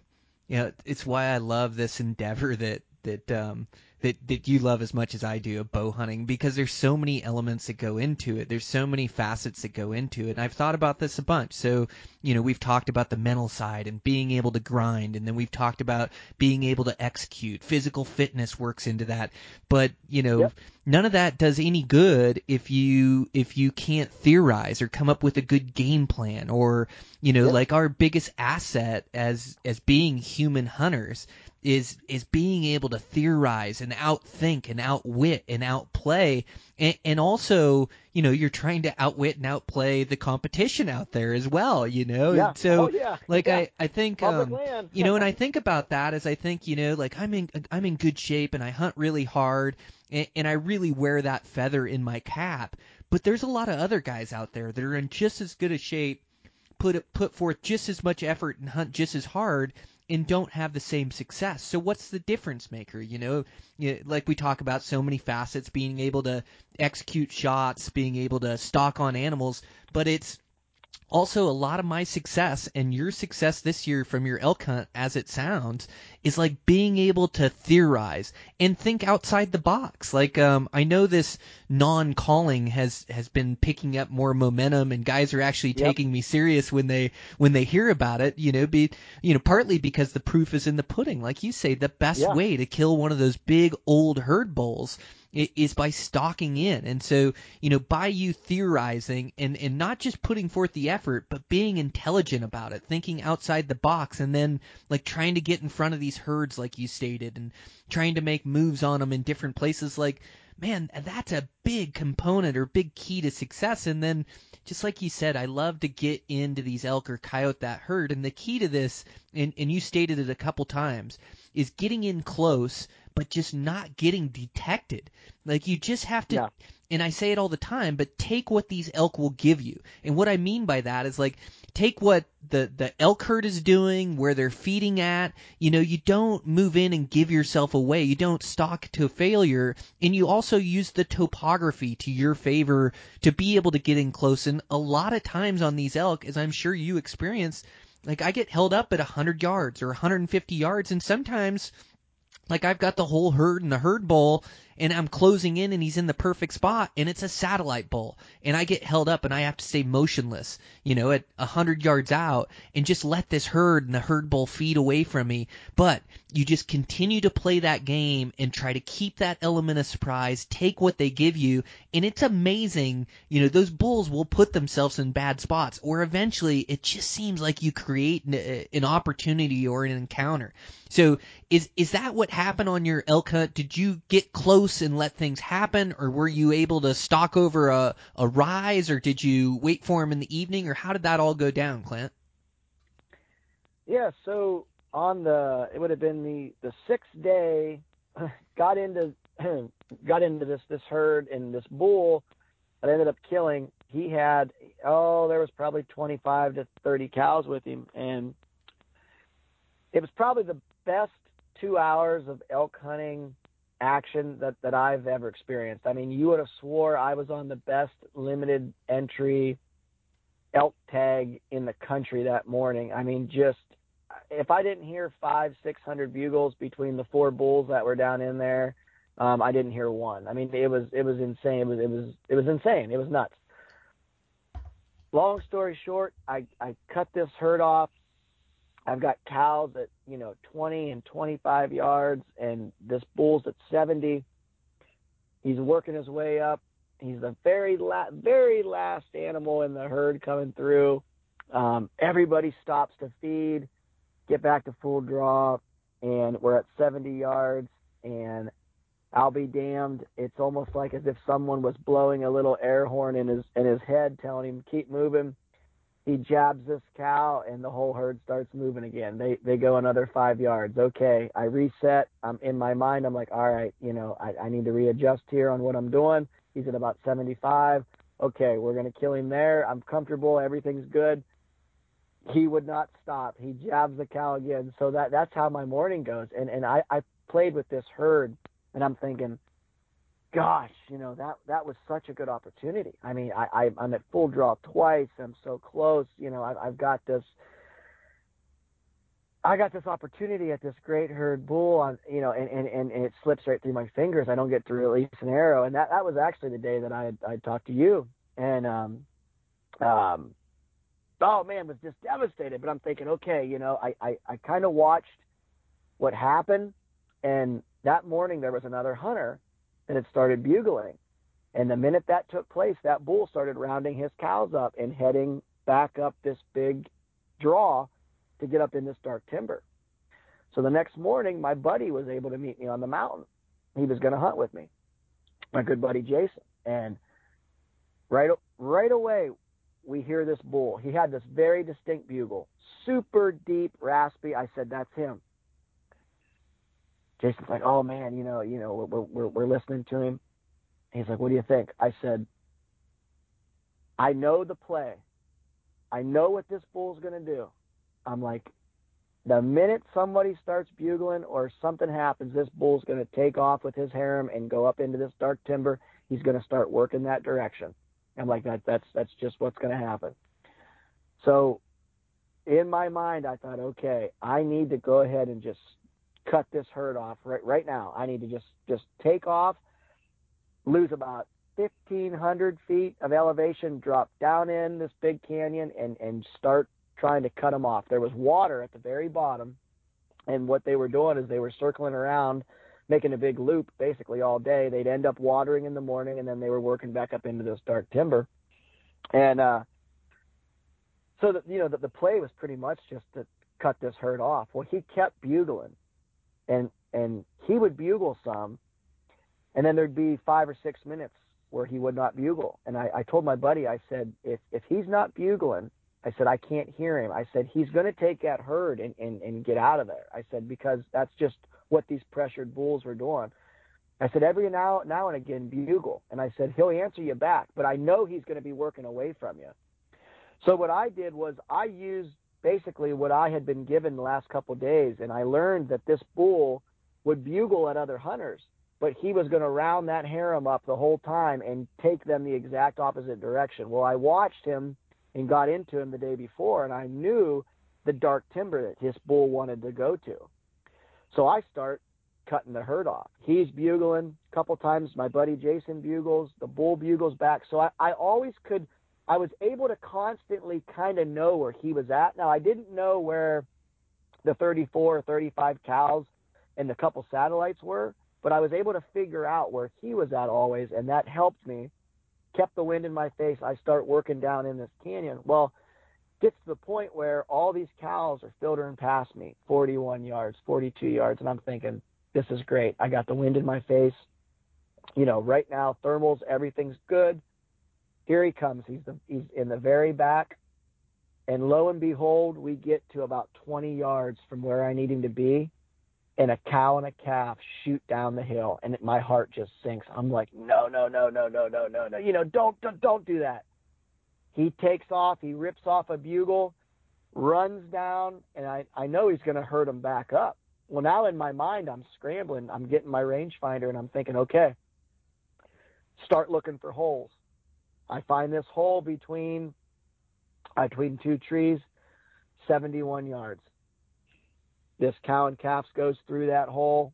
you know, it's why I love this endeavor that that um that that you love as much as I do of bow hunting because there's so many elements that go into it. There's so many facets that go into it. And I've thought about this a bunch. So, you know, we've talked about the mental side and being able to grind and then we've talked about being able to execute. Physical fitness works into that. But, you know, Yep. none of that does any good if you if you can't theorize or come up with a good game plan or, you know, Yep. like our biggest asset as as being human hunters is is being able to theorize and outthink and outwit and outplay and, and also you know you're trying to outwit and outplay the competition out there as well you know Yeah. And so oh yeah. like yeah. I I think um, you know, and I think about that as I think, you know, like I'm in I'm in good shape and I hunt really hard and, and I really wear that feather in my cap. But there's a lot of other guys out there that are in just as good a shape, put put forth just as much effort and hunt just as hard and don't have the same success. So what's the difference maker? You know, like we talk about so many facets, being able to execute shots, being able to stalk on animals, but it's also a lot of my success and your success this year from your elk hunt as it sounds is like being able to theorize and think outside the box like um i know this non-calling has has been picking up more momentum and guys are actually Yep. taking me serious when they when they hear about it you know be you know partly because the proof is in the pudding like you say the best Yeah. way to kill one of those big old herd bulls is by stalking in. And so, you know, by you theorizing and, and not just putting forth the effort, but being intelligent about it, thinking outside the box, and then like trying to get in front of these herds, like you stated, and trying to make moves on them in different places, like, man, that's a big component or big key to success. And then, just like you said, I love to get into these elk or coyote that herd. And the key to this, and, and you stated it a couple times, is getting in close, but just not getting detected. Like you just have to, Yeah. and I say it all the time, but take what these elk will give you. And what I mean by that is like, take what the the elk herd is doing, where they're feeding at. You know, you don't move in and give yourself away. You don't stalk to failure, and you also use the topography to your favor to be able to get in close. And a lot of times on these elk, as I'm sure you experience, like I get held up at 100 yards or 150 yards, and sometimes like I've got the whole herd in the herd bowl and I'm closing in and he's in the perfect spot and it's a satellite bull and I get held up and I have to stay motionless, you know, at a hundred yards out and just let this herd and the herd bull feed away from me. But you just continue to play that game and try to keep that element of surprise, take what they give you, and it's amazing, you know, those bulls will put themselves in bad spots or eventually it just seems like you create an, uh, an opportunity or an encounter. So is is that what happened on your elk hunt? Did you get close close and let things happen, or were you able to stalk over a, a rise, or did you wait for him in the evening, or how did that all go down, Clint? Yeah, so on the it would have been the the sixth day, got into got into this this herd and this bull that ended up killing. He had oh there was probably 25 to 30 cows with him, and it was probably the best two hours of elk hunting action that, that I've ever experienced. I mean, you would have swore I was on the best limited entry elk tag in the country that morning. I mean, just if I didn't hear five, six hundred bugles between the four bulls that were down in there, um, I didn't hear one. I mean, it was it was insane. It was it was it was insane. It was nuts. Long story short, I I cut this herd off I've got cows at, you know, 20 and 25 yards, and this bull's at 70. He's working his way up. He's the very la- very last animal in the herd coming through. Um, everybody stops to feed, get back to full draw, and we're at 70 yards. And I'll be damned. It's almost like as if someone was blowing a little air horn in his in his head, telling him keep moving he jabs this cow and the whole herd starts moving again. They they go another five yards. Okay, I reset. I'm in my mind. I'm like, all right, you know, I, I need to readjust here on what I'm doing. He's at about 75. Okay, we're gonna kill him there. I'm comfortable. Everything's good. He would not stop. He jabs the cow again. So that that's how my morning goes. And and I I played with this herd, and I'm thinking, gosh, you know that that was such a good opportunity. I mean, I, I I'm at full draw twice. I'm so close. You know, I, I've got this. I got this opportunity at this great herd bull on, you know, and, and, and, and it slips right through my fingers. I don't get to release an arrow. And that, that was actually the day that I had, I talked to you and, um, um, oh man, was just devastated, but I'm thinking, okay, you know, I, I, I kind of watched what happened. And that morning there was another hunter and it started bugling. And the minute that took place, that bull started rounding his cows up and heading back up this big draw to get up in this dark timber. So the next morning, my buddy was able to meet me on the mountain. He was going to hunt with me, my good buddy Jason. And right right away, we hear this bull. He had this very distinct bugle, super deep, raspy. I said, "That's him." Jason's like, oh man, you know, you know, we're we're we're listening to him. He's like, what do you think? I said, I know the play. I know what this bull's gonna do. I'm like, the minute somebody starts bugling or something happens, this bull's gonna take off with his harem and go up into this dark timber. He's gonna start working that direction. I'm like, that that's that's just what's gonna happen. So in my mind, I thought, okay, I need to go ahead and just cut this herd off right right now. I need to just just take off, lose about 1500 feet of elevation, drop down in this big canyon, and and start trying to cut them off. There was water at the very bottom, and what they were doing is they were circling around, making a big loop basically all day. They'd end up watering in the morning, and then they were working back up into this dark timber, and uh, so that you know the, the play was pretty much just to cut this herd off. Well, he kept bugling and and he would bugle some, and then there'd be five or six minutes where he would not bugle. And I, I told my buddy, I said, if if he's not bugling, I said I can't hear him. I said he's going to take that herd and, and and get out of there. I said because that's just what these pressured bulls were doing. I said every now now and again bugle, and I said he'll answer you back, but I know he's going to be working away from you. So what I did was I used basically what I had been given the last couple days, and I learned that this bull would bugle at other hunters, but he was going to round that harem up the whole time and take them the exact opposite direction. Well, I watched him and got into him the day before, and I knew the dark timber that this bull wanted to go to. So I start cutting the herd off. He's bugling a couple times. My buddy Jason bugles. The bull bugles back. So I, I always could, I was able to constantly kind of know where he was at. Now I didn't know where the 34 or 35 cows and the couple satellites were, but I was able to figure out where he was at always, and that helped me. Kept the wind in my face. I start working down in this canyon. Well, gets to the point where all these cows are filtering past me 41 yards 42 yards and i'm thinking this is great i got the wind in my face you know right now thermals everything's good here he comes he's the he's in the very back and lo and behold we get to about 20 yards from where i need him to be and a cow and a calf shoot down the hill and my heart just sinks i'm like no no no no no no no no you know don't don't, don't do that he takes off, he rips off a bugle, runs down, and I, I know he's going to hurt him back up. Well, now in my mind, I'm scrambling. I'm getting my rangefinder and I'm thinking, okay, start looking for holes. I find this hole between between two trees, 71 yards. This cow and calves goes through that hole.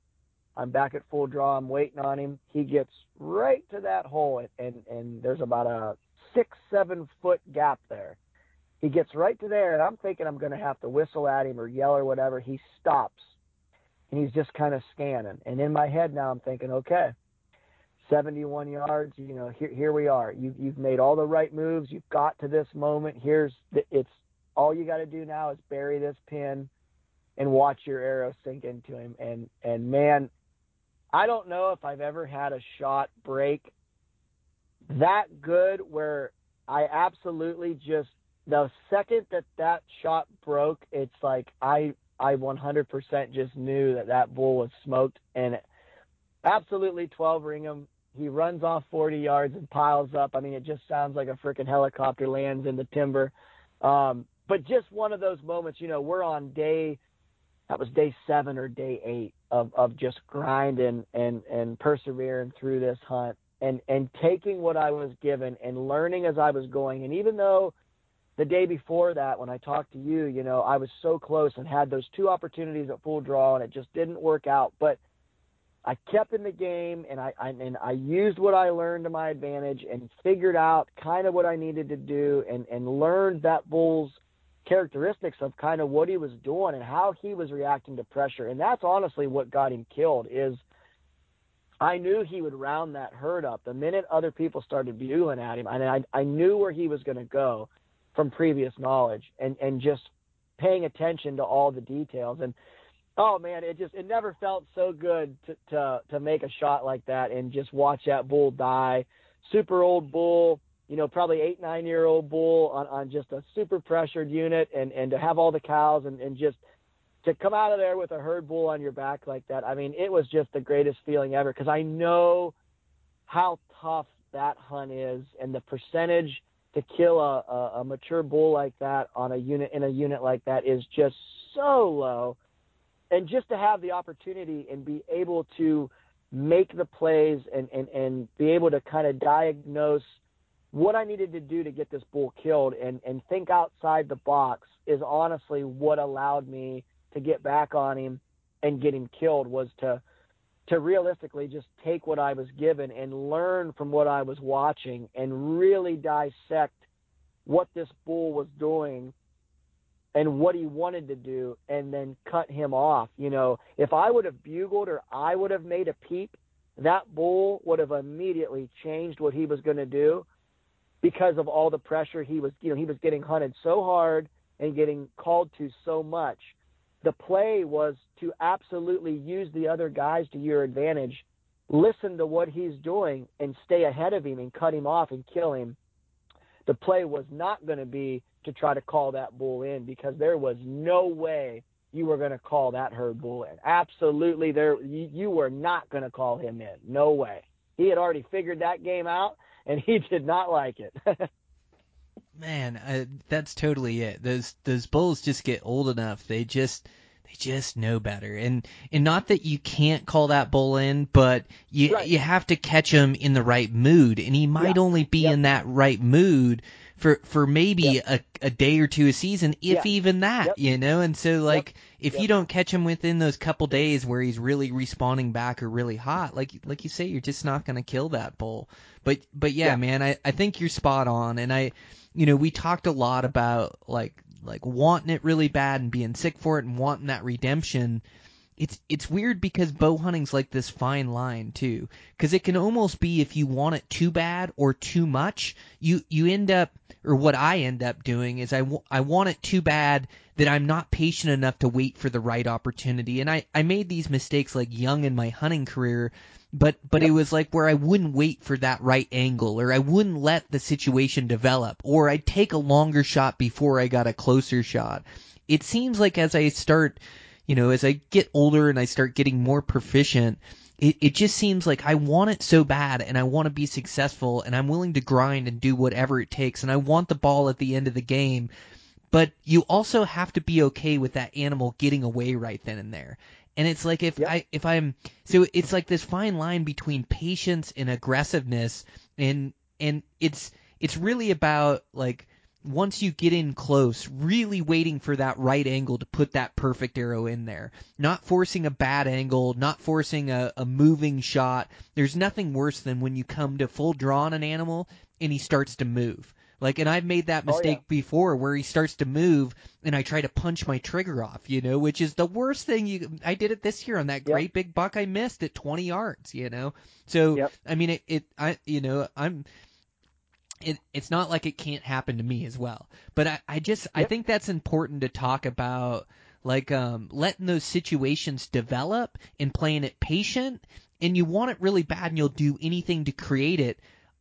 I'm back at full draw. I'm waiting on him. He gets right to that hole, and and, and there's about a six, seven foot gap there. He gets right to there, and I'm thinking I'm going to have to whistle at him or yell or whatever. He stops, and he's just kind of scanning. And in my head now, I'm thinking, okay, 71 yards. You know, here here we are. You you've made all the right moves. You've got to this moment. Here's the, it's all you got to do now is bury this pin and watch your arrow sink into him. And and man, I don't know if I've ever had a shot break that good where I absolutely just the second that that shot broke, it's like I I 100% just knew that that bull was smoked and absolutely 12 ring him. He runs off 40 yards and piles up. I mean, it just sounds like a freaking helicopter lands in the timber. Um, but just one of those moments, you know, we're on day that was day seven or day eight of, of just grinding and, and persevering through this hunt and and taking what I was given and learning as I was going. And even though the day before that, when I talked to you, you know, I was so close and had those two opportunities at full draw, and it just didn't work out. But I kept in the game, and I, I and I used what I learned to my advantage, and figured out kind of what I needed to do, and and learned that bull's characteristics of kind of what he was doing and how he was reacting to pressure. And that's honestly what got him killed is – I knew he would round that herd up. The minute other people started bugling at him, and I, I knew where he was going to go from previous knowledge and, and just paying attention to all the details. And oh man, it just it never felt so good to to to make a shot like that and just watch that bull die. Super old bull, you know, probably eight nine year old bull on on just a super pressured unit, and and to have all the cows and and just to come out of there with a herd bull on your back like that, I mean, it was just the greatest feeling ever because I know how tough that hunt is and the percentage to kill a, a, a mature bull like that on a unit in a unit like that is just so low. And just to have the opportunity and be able to make the plays and, and, and be able to kind of diagnose what I needed to do to get this bull killed and, and think outside the box is honestly what allowed me to get back on him and get him killed was to to realistically just take what I was given and learn from what I was watching and really dissect what this bull was doing and what he wanted to do and then cut him off. You know, if I would have bugled or I would have made a peep, that bull would have immediately changed what he was going to do because of all the pressure he was, you know, he was getting hunted so hard and getting called to so much the play was to absolutely use the other guys to your advantage, listen to what he's doing and stay ahead of him and cut him off and kill him. The play was not going to be to try to call that bull in because there was no way you were going to call that herd bull in. Absolutely, there you, you were not going to call him in. No way. He had already figured that game out, and he did not like it. man, uh, that's totally it. Those those bulls just get old enough. They just they just know better. And and not that you can't call that bull in, but you Right. you have to catch him in the right mood, and he might Yeah. only be Yep. in that right mood for for maybe a a day or two a season, if Yeah. even that, Yep. you know. And so like if you don't catch him within those couple days where he's really responding back or really hot, like like you say, you're just not going to kill that bull. But but yeah, Yeah. man, I I think you're spot on, and I, you know, we talked a lot about like like wanting it really bad and being sick for it and wanting that redemption. It's it's weird because bow hunting's like this fine line too, because it can almost be if you want it too bad or too much, you you end up or what I end up doing is I, w- I want it too bad that I'm not patient enough to wait for the right opportunity. And I, I made these mistakes like young in my hunting career, but but it was like where I wouldn't wait for that right angle or I wouldn't let the situation develop or I'd take a longer shot before I got a closer shot. It seems like as I start, you know, as I get older and I start getting more proficient, it, it just seems like I want it so bad and I want to be successful and I'm willing to grind and do whatever it takes and I want the ball at the end of the game. But you also have to be okay with that animal getting away right then and there. And it's like if Yep. I if I'm so it's like this fine line between patience and aggressiveness and and it's it's really about like once you get in close, really waiting for that right angle to put that perfect arrow in there. Not forcing a bad angle, not forcing a, a moving shot. There's nothing worse than when you come to full draw on an animal and he starts to move. Like, and I've made that Oh, yeah. mistake before where he starts to move and I try to punch my trigger off, you know, which is the worst thing you, I did it this year on that Yep. great big buck I missed at 20 yards, you know? So, Yep. I mean, it, it, I, you know, I'm, it, it's not like it can't happen to me as well. But I, I just I think that's important to talk about like um letting those situations develop and playing it patient and you want it really bad and you'll do anything to create it.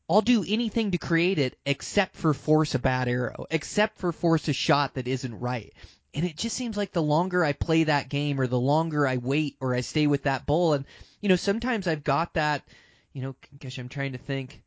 I'll do anything to create it except for force a bad arrow, except for force a shot that isn't right. And it just seems like the longer I play that game or the longer I wait or I stay with that bull and you know sometimes I've got that you know gosh I'm trying to think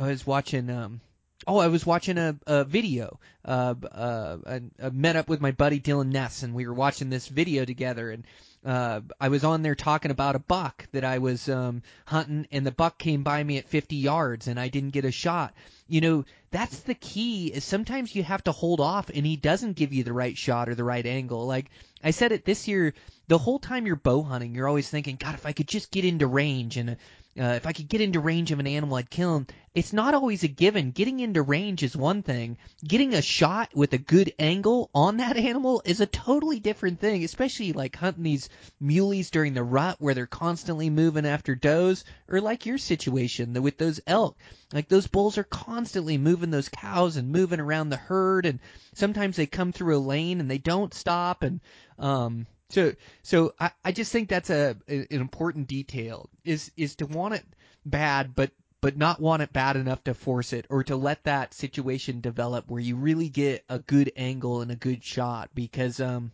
I was watching um oh I was watching a, a video uh uh I, I met up with my buddy Dylan Ness and we were watching this video together and uh I was on there talking about a buck that I was um hunting and the buck came by me at 50 yards and I didn't get a shot. You know that's the key is sometimes you have to hold off and he doesn't give you the right shot or the right angle. Like I said it this year the whole time you're bow hunting you're always thinking god if I could just get into range and uh, if I could get into range of an animal, I'd kill him. It's not always a given. Getting into range is one thing. Getting a shot with a good angle on that animal is a totally different thing, especially like hunting these muleys during the rut where they're constantly moving after does, or like your situation with those elk. Like those bulls are constantly moving those cows and moving around the herd, and sometimes they come through a lane and they don't stop, and um, so so I, I just think that's a an important detail is is to want it bad but but not want it bad enough to force it or to let that situation develop where you really get a good angle and a good shot because um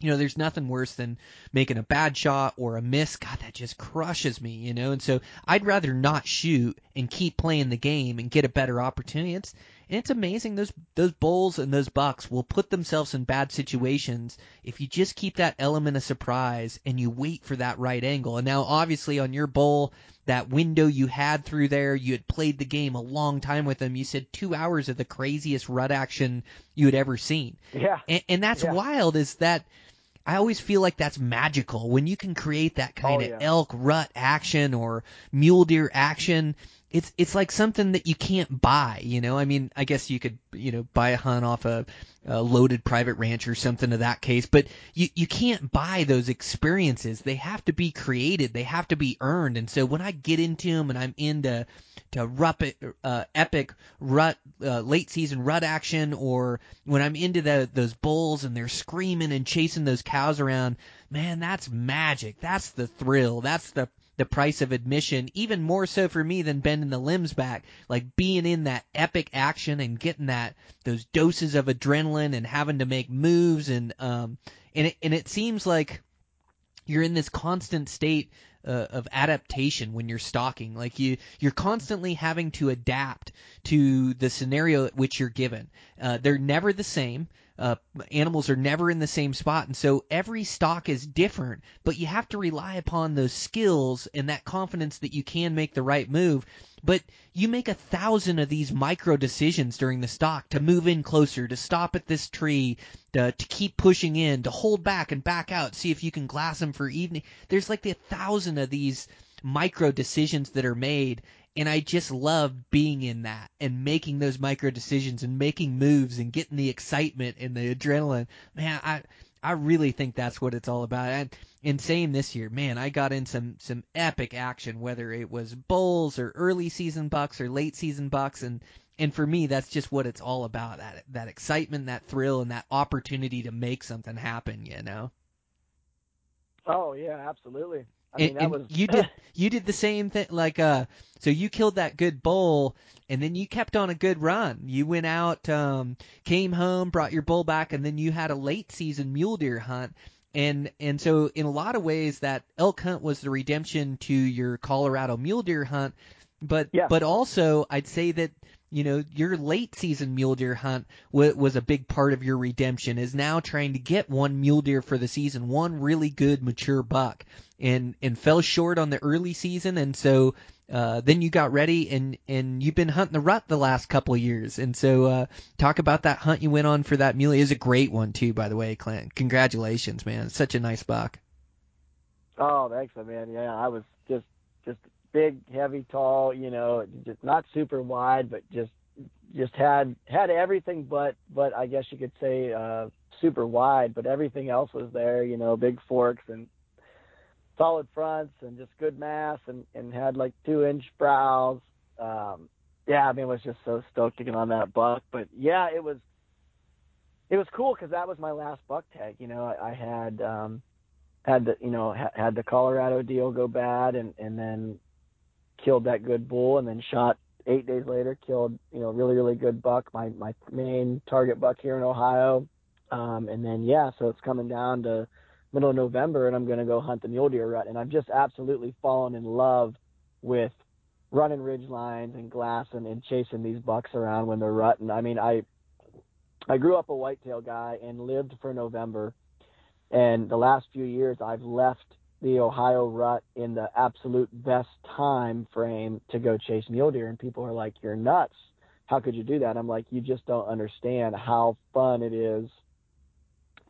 you know there's nothing worse than making a bad shot or a miss. God that just crushes me you know? And so I'd rather not shoot and keep playing the game and get a better opportunity. It's and it's amazing those those bulls and those bucks will put themselves in bad situations if you just keep that element of surprise and you wait for that right angle. And now obviously on your bull, that window you had through there, you had played the game a long time with them. You said two hours of the craziest rut action you had ever seen. Yeah. And, and that's Yeah. wild is that I always feel like that's magical when you can create that oh, kind Oh, of yeah. elk rut action or mule deer action. It's it's like something that you can't buy, you know. I mean, I guess you could, you know, buy a hunt off a, a loaded private ranch or something of that case, but you you can't buy those experiences. They have to be created. They have to be earned. And so when I get into them and I'm into to ruppet, uh, epic rut, uh, late season rut action, or when I'm into the, those bulls and they're screaming and chasing those cows around, man, that's magic. That's the thrill. That's the the price of admission, even more so for me than bending the limbs back. Like being in that epic action and getting that those doses of adrenaline and having to make moves and um and it and it seems like you're in this constant state uh, of adaptation when you're stalking. Like you, you're constantly having to adapt to the scenario which you're given. Uh, they're never the same. Uh, animals are never in the same spot, and so every stalk is different. But you have to rely upon those skills and that confidence that you can make the right move. But you make a thousand of these micro decisions during the stalk to move in closer, to stop at this tree, to, to keep pushing in, to hold back and back out, see if you can glass them for evening. There's like a thousand of these micro decisions that are made and I just love being in that and making those micro decisions and making moves and getting the excitement and the adrenaline. Man, I I really think that's what it's all about. And in same this year, man, I got in some some epic action, whether it was bulls or early season bucks or late season bucks, and and for me, that's just what it's all about. That that excitement, that thrill, and that opportunity to make something happen. You know. Oh yeah, absolutely. I and, that was you did you did the same thing like uh so you killed that good bull and then you kept on a good run. You went out um came home brought your bull back and then you had a late season mule deer hunt. And and so in a lot of ways that elk hunt was the redemption to your Colorado mule deer hunt. But Yeah. but also I'd say that you know your late season mule deer hunt w- was a big part of your redemption is now trying to get one mule deer for the season one really good mature buck. And and fell short on the early season and so uh, then you got ready and and you've been hunting the rut the last couple years. And so uh, talk about that hunt you went on for that muley is a great one too by the way Clint. Congratulations man. It's such a nice buck. Oh, thanks, man. Yeah, I was just just big, heavy, tall. You know, just not super wide, but just just had had everything but but I guess you could say uh, super wide, but everything else was there. You know, big forks and solid fronts and just good mass and and had like two inch brows. Um, yeah, I mean, was just so stoked to get on that buck. But yeah, it was it was cool because that was my last buck tag. You know, I, I had. um had the you know ha- had the Colorado deal go bad and and then killed that good bull and then shot eight days later killed you know really really good buck my my main target buck here in Ohio. Um and then yeah so it's coming down to middle of November and I'm going to go hunt the mule deer rut. And I've just absolutely fallen in love with running ridge lines and glassing and chasing these bucks around when they're rutting. I mean I I grew up a whitetail guy and lived for November. And the last few years, I've left the Ohio rut in the absolute best time frame to go chase mule deer. And people are like, "You're nuts! How could you do that?" I'm like, "You just don't understand how fun it is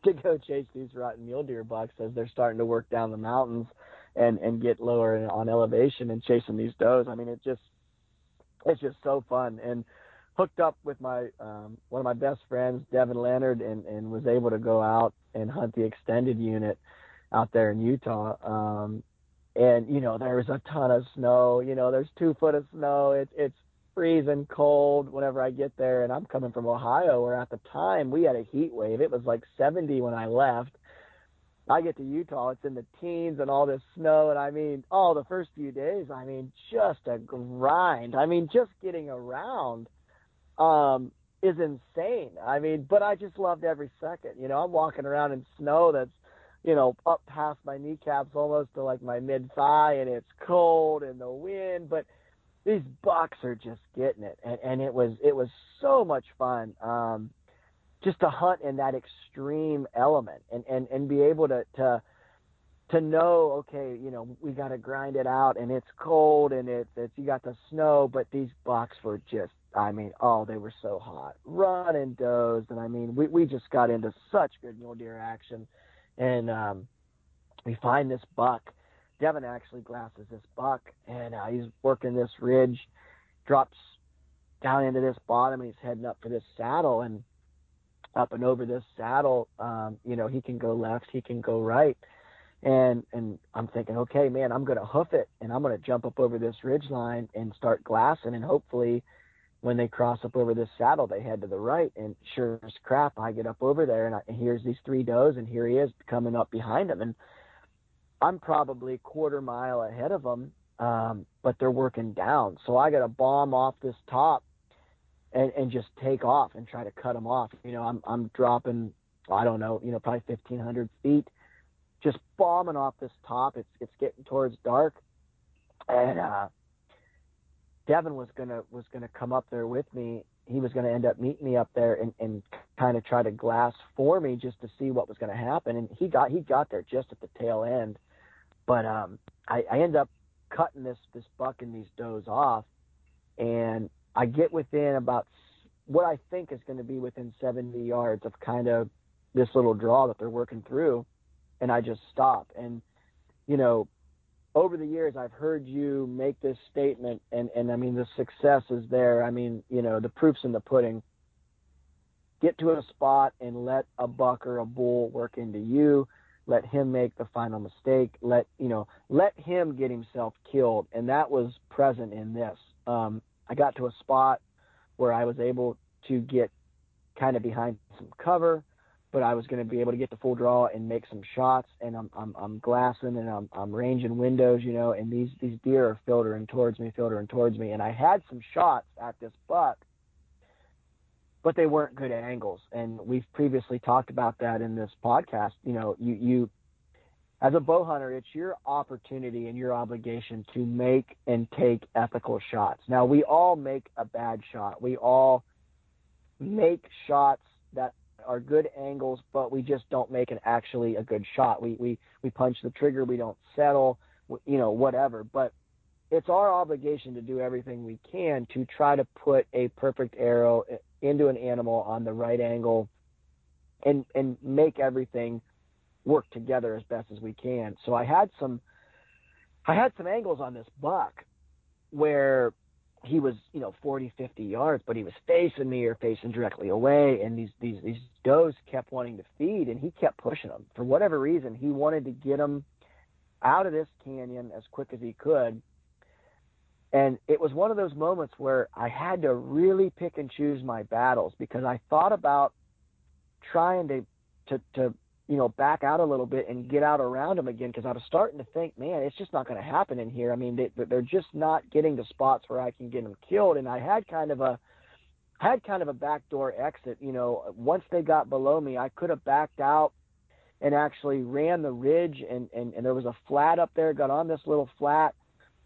to go chase these and mule deer bucks as they're starting to work down the mountains and and get lower on elevation and chasing these does. I mean, it just it's just so fun and hooked up with my um one of my best friends Devin Leonard and and was able to go out and hunt the extended unit out there in Utah um and you know there was a ton of snow you know there's 2 foot of snow it's it's freezing cold whenever I get there and I'm coming from Ohio where at the time we had a heat wave it was like 70 when I left I get to Utah, it's in the teens and all this snow, and I mean, oh, the first few days, I mean, just a grind. I mean, just getting around um, is insane. I mean, but I just loved every second. You know, I'm walking around in snow that's, you know, up past my kneecaps almost to like my mid thigh, and it's cold and the wind, but these bucks are just getting it, and and it was it was so much fun. Um, just to hunt in that extreme element and and and be able to to to know okay you know we got to grind it out and it's cold and it's it's you got the snow but these bucks were just i mean oh they were so hot running does and i mean we we just got into such good mule deer action and um we find this buck. Devin actually glasses this buck and uh, he's working this ridge drops down into this bottom and he's heading up for this saddle. And up and over this saddle, um, you know, he can go left, he can go right. And and I'm thinking, okay, man, I'm gonna hoof it and I'm gonna jump up over this ridge line and start glassing. And hopefully when they cross up over this saddle they head to the right and sure as crap I get up over there and, I, and here's these three does and here he is coming up behind them. and I'm probably a quarter mile ahead of them, um, but they're working down. So I got to bomb off this top and, and just take off and try to cut them off. You know, I'm I'm dropping, I don't know, you know, probably 1,500 feet, just bombing off this top. It's it's getting towards dark, and uh, Devin was gonna was gonna come up there with me. He was gonna end up meeting me up there and, and kind of try to glass for me just to see what was gonna happen. And he got he got there just at the tail end, but um, I, I end up cutting this this buck and these does off, and I get within about what I think is going to be within 70 yards of kind of this little draw that they're working through, and I just stop. And you know, over the years, I've heard you make this statement, and and I mean the success is there. I mean, you know, the proof's in the pudding. Get to a spot and let a buck or a bull work into you. Let him make the final mistake. Let you know, let him get himself killed, and that was present in this. Um, I got to a spot where I was able to get kind of behind some cover but I was going to be able to get the full draw and make some shots. And I'm I'm, I'm glassing and I'm I'm ranging windows, you know. And these these deer are filtering towards me, filtering towards me. And I had some shots at this buck, but they weren't good angles. And we've previously talked about that in this podcast. You know, you you as a bow hunter, it's your opportunity and your obligation to make and take ethical shots. Now, we all make a bad shot. We all make shots that are good angles, but we just don't make an actually a good shot. We we we punch the trigger, we don't settle, you know, whatever. But it's our obligation to do everything we can to try to put a perfect arrow eh, into an animal on the right angle and and make everything work together as best as we can. So I had some I had some angles on this buck where he was, you know, 40, 50 yards, but he was facing me or facing directly away. And these, these, these does kept wanting to feed and he kept pushing them for whatever reason. He wanted to get them out of this canyon as quick as he could. And it was one of those moments where I had to really pick and choose my battles because I thought about trying to, to, to you know, back out a little bit and get out around them again because I was starting to think, man, it's just not going to happen in here. I mean, they, they're just not getting to spots where I can get them killed. And I had kind of a, had kind of a backdoor exit. You know, once they got below me, I could have backed out and actually ran the ridge and, and, and there was a flat up there, got on this little flat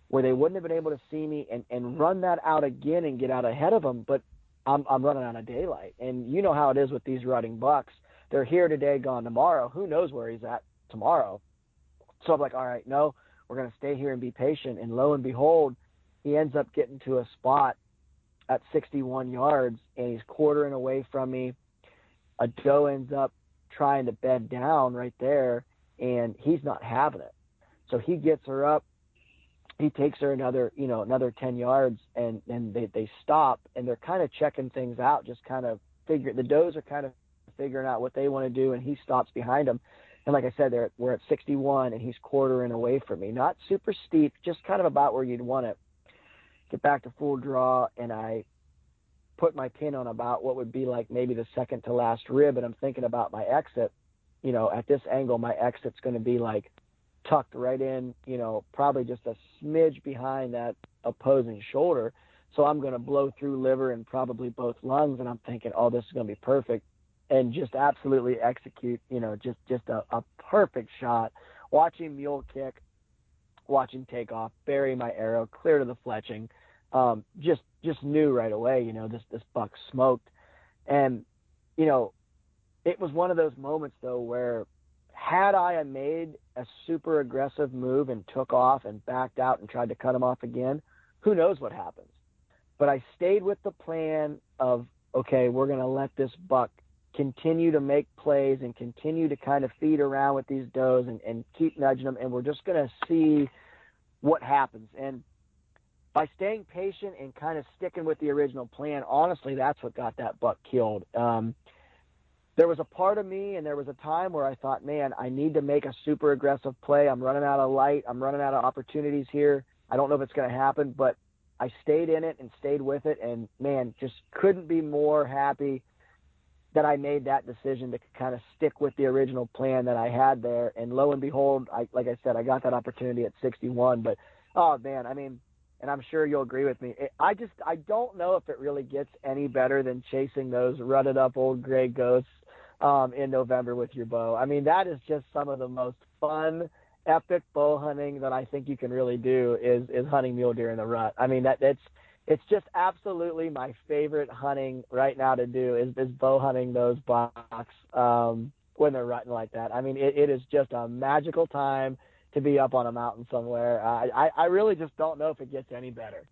where they wouldn't have been able to see me and, and run that out again and get out ahead of them. But I'm, I'm running out of daylight. And you know how it is with these rutting bucks they're here today, gone tomorrow. Who knows where he's at tomorrow? So I'm like, all right, no, we're going to stay here and be patient. And lo and behold, he ends up getting to a spot at 61 yards and he's quartering away from me. A doe ends up trying to bed down right there and he's not having it. So he gets her up. He takes her another, you know, another 10 yards and then they, they stop and they're kind of checking things out, just kind of figure the does are kind of figuring out what they want to do, and he stops behind them. And like I said, they're, we're at 61, and he's quartering away from me. Not super steep, just kind of about where you'd want it. Get back to full draw, and I put my pin on about what would be like maybe the second to last rib, and I'm thinking about my exit. You know, at this angle, my exit's going to be like tucked right in, you know, probably just a smidge behind that opposing shoulder. So I'm going to blow through liver and probably both lungs. And I'm thinking, oh, this is going to be perfect and just absolutely execute, you know, just just a, a perfect shot. Watching mule kick, watching take off, bury my arrow clear to the fletching. Um, just just knew right away, you know, this this buck smoked, and you know, it was one of those moments though where had I made a super aggressive move and took off and backed out and tried to cut him off again, who knows what happens. But I stayed with the plan of okay, we're to let this buck continue to make plays and continue to kind of feed around with these does and, and keep nudging them. And we're just going to see what happens. And by staying patient and kind of sticking with the original plan, honestly, that's what got that buck killed. Um, there was a part of me and there was a time where I thought, man, I need to make a super aggressive play. I'm running out of light. I'm running out of opportunities here. I don't know if it's going to happen, but I stayed in it and stayed with it. And man, just couldn't be more happy that I made that decision to kind of stick with the original plan that I had there. And lo and behold, I, like I said, I got that opportunity at 61. But oh man, I mean, and I'm sure you'll agree with me. It, I just I don't know if it really gets any better than chasing those rutted up old gray ghosts um, in November with your bow. I mean, that is just some of the most fun, epic bow hunting that I think you can really do is is hunting mule deer in the rut. I mean that that's it's just absolutely my favorite hunting right now to do is is bow hunting those bucks um, when they're rutting like that. I mean it, it is just a magical time to be up on a mountain somewhere. Uh, I I really just don't know if it gets any better.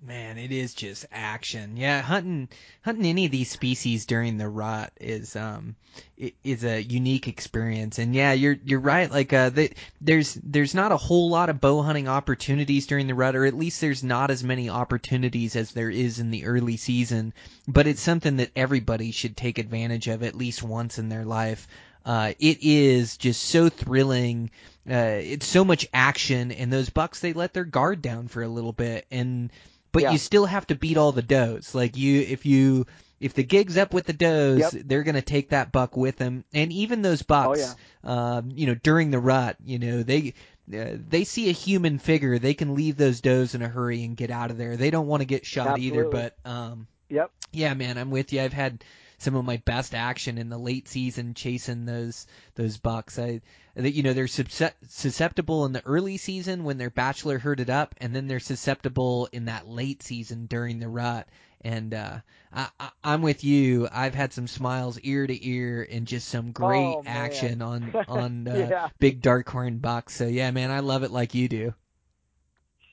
Man, it is just action. Yeah, hunting hunting any of these species during the rut is um is a unique experience. And yeah, you're you're right. Like uh, the, there's there's not a whole lot of bow hunting opportunities during the rut, or at least there's not as many opportunities as there is in the early season. But it's something that everybody should take advantage of at least once in their life. Uh, it is just so thrilling. Uh, it's so much action, and those bucks they let their guard down for a little bit, and but Yeah. you still have to beat all the does. Like you, if you if the gig's up with the does, Yep. they're gonna take that buck with them, and even those bucks, um, you know, during the rut, you know, they. Uh, they see a human figure, they can leave those does in a hurry and get out of there. They don't want to get shot either, but um, Yep. yeah, man, I'm with you. I've had some of my best action in the late season chasing those those bucks. I that you know they're susceptible in the early season when they're bachelor herded up, and then they're susceptible in that late season during the rut. And uh, I, I, I'm with you. I've had some smiles ear to ear and just some great Oh, action on on uh, Yeah. big dark horn bucks. So yeah, man, I love it like you do.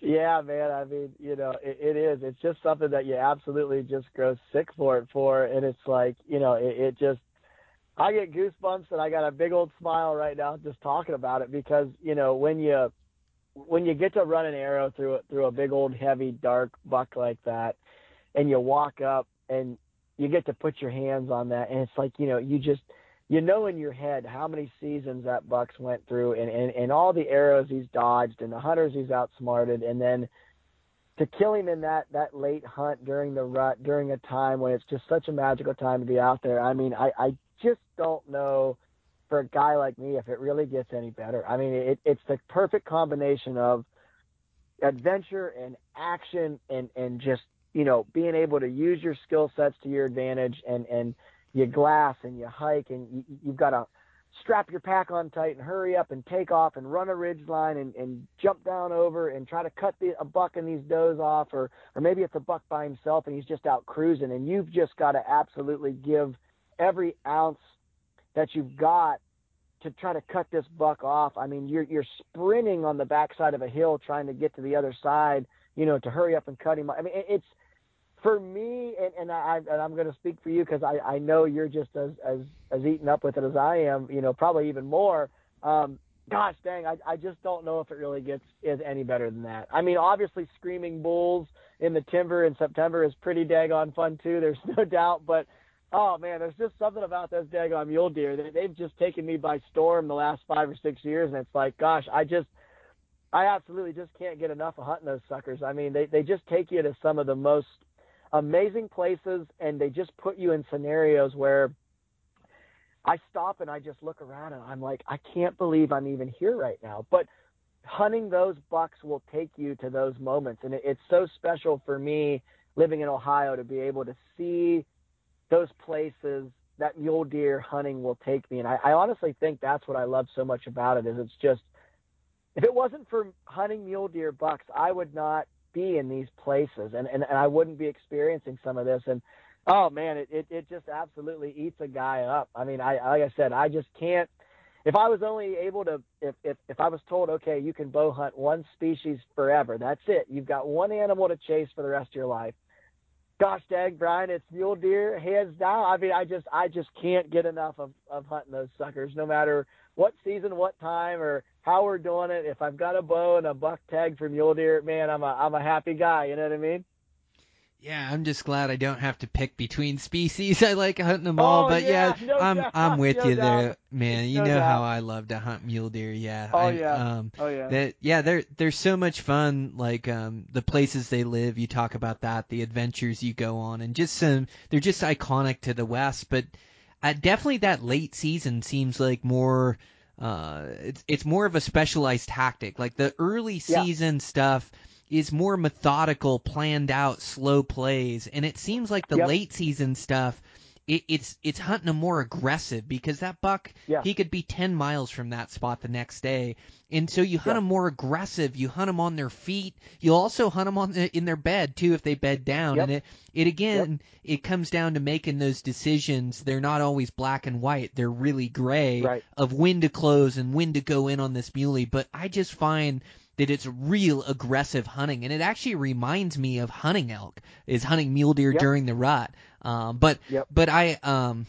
Yeah, man. I mean, you know, it, it is. It's just something that you absolutely just grow sick for it for, and it's like, you know, it, it just. I get goosebumps, and I got a big old smile right now just talking about it because you know when you when you get to run an arrow through a, through a big old heavy dark buck like that, and you walk up and you get to put your hands on that, and it's like you know you just you know in your head how many seasons that buck's went through and, and, and all the arrows he's dodged and the hunters he's outsmarted and then to kill him in that, that late hunt during the rut, during a time when it's just such a magical time to be out there. I mean, I, I just don't know for a guy like me if it really gets any better. I mean, it, it's the perfect combination of adventure and action and, and just, you know, being able to use your skill sets to your advantage and, and, you glass and you hike and you, you've got to strap your pack on tight and hurry up and take off and run a ridge line and, and jump down over and try to cut the, a buck and these does off or, or maybe it's a buck by himself and he's just out cruising and you've just got to absolutely give every ounce that you've got to try to cut this buck off. I mean, you're, you're sprinting on the backside of a hill trying to get to the other side, you know, to hurry up and cut him. I mean, it's, for me, and, and I and I'm going to speak for you because I, I know you're just as, as as eaten up with it as I am. You know, probably even more. Um, gosh dang, I I just don't know if it really gets is any better than that. I mean, obviously, screaming bulls in the timber in September is pretty daggone fun too. There's no doubt, but. Oh man, there's just something about those daggone mule deer. They, they've just taken me by storm the last five or six years, and it's like, gosh, I just, I absolutely just can't get enough of hunting those suckers. I mean, they they just take you to some of the most amazing places and they just put you in scenarios where I stop and I just look around and I'm like, I can't believe I'm even here right now. But hunting those bucks will take you to those moments. And it, it's so special for me living in Ohio to be able to see those places that mule deer hunting will take me. And I, I honestly think that's what I love so much about it is it's just, if it wasn't for hunting mule deer bucks, I would not be in these places and, and, and I wouldn't be experiencing some of this. And oh man, it, it, it just absolutely eats a guy up. I mean, I, like I said, I just can't, if I was only able to, if, if, if I was told, okay, you can bow hunt one species forever, that's it. You've got one animal to chase for the rest of your life. Gosh dang, Brian, it's mule deer, hands down. I mean, I just, I just can't get enough of, of hunting those suckers, no matter what season, what time, or how we're doing it. If I've got a bow and a buck tag for mule deer, man, I'm a, I'm a happy guy. You know what I mean? Yeah, I'm just glad I don't have to pick between species. I like hunting them all, Oh, but yeah, yeah, no I'm doubt, I'm with no you doubt. there, man. You No know how. I love to hunt mule deer. Yeah. Oh, I, yeah. Um, Oh yeah. that yeah, they're they're so much fun. Like um, the places they live, you talk about that, the adventures you go on, and just some they're just iconic to the West. But uh, definitely that late season seems like more. Uh, it's it's more of a specialized tactic. Like the early Yeah. season stuff is more methodical, planned out, slow plays, and it seems like the Yep. late season stuff it, it's it's hunting them more aggressive because that buck Yeah. he could be 10 miles from that spot the next day and so you hunt Yeah. them more aggressive you hunt them on their feet you also hunt them on the, in their bed too if they bed down Yep. and it it again it comes down to making those decisions they're not always black and white they're really gray Right. of when to close and when to go in on this muley but I just find that it's real aggressive hunting. And it actually reminds me of hunting elk is hunting mule deer Yep. during the rut. Um, but Yep. but I um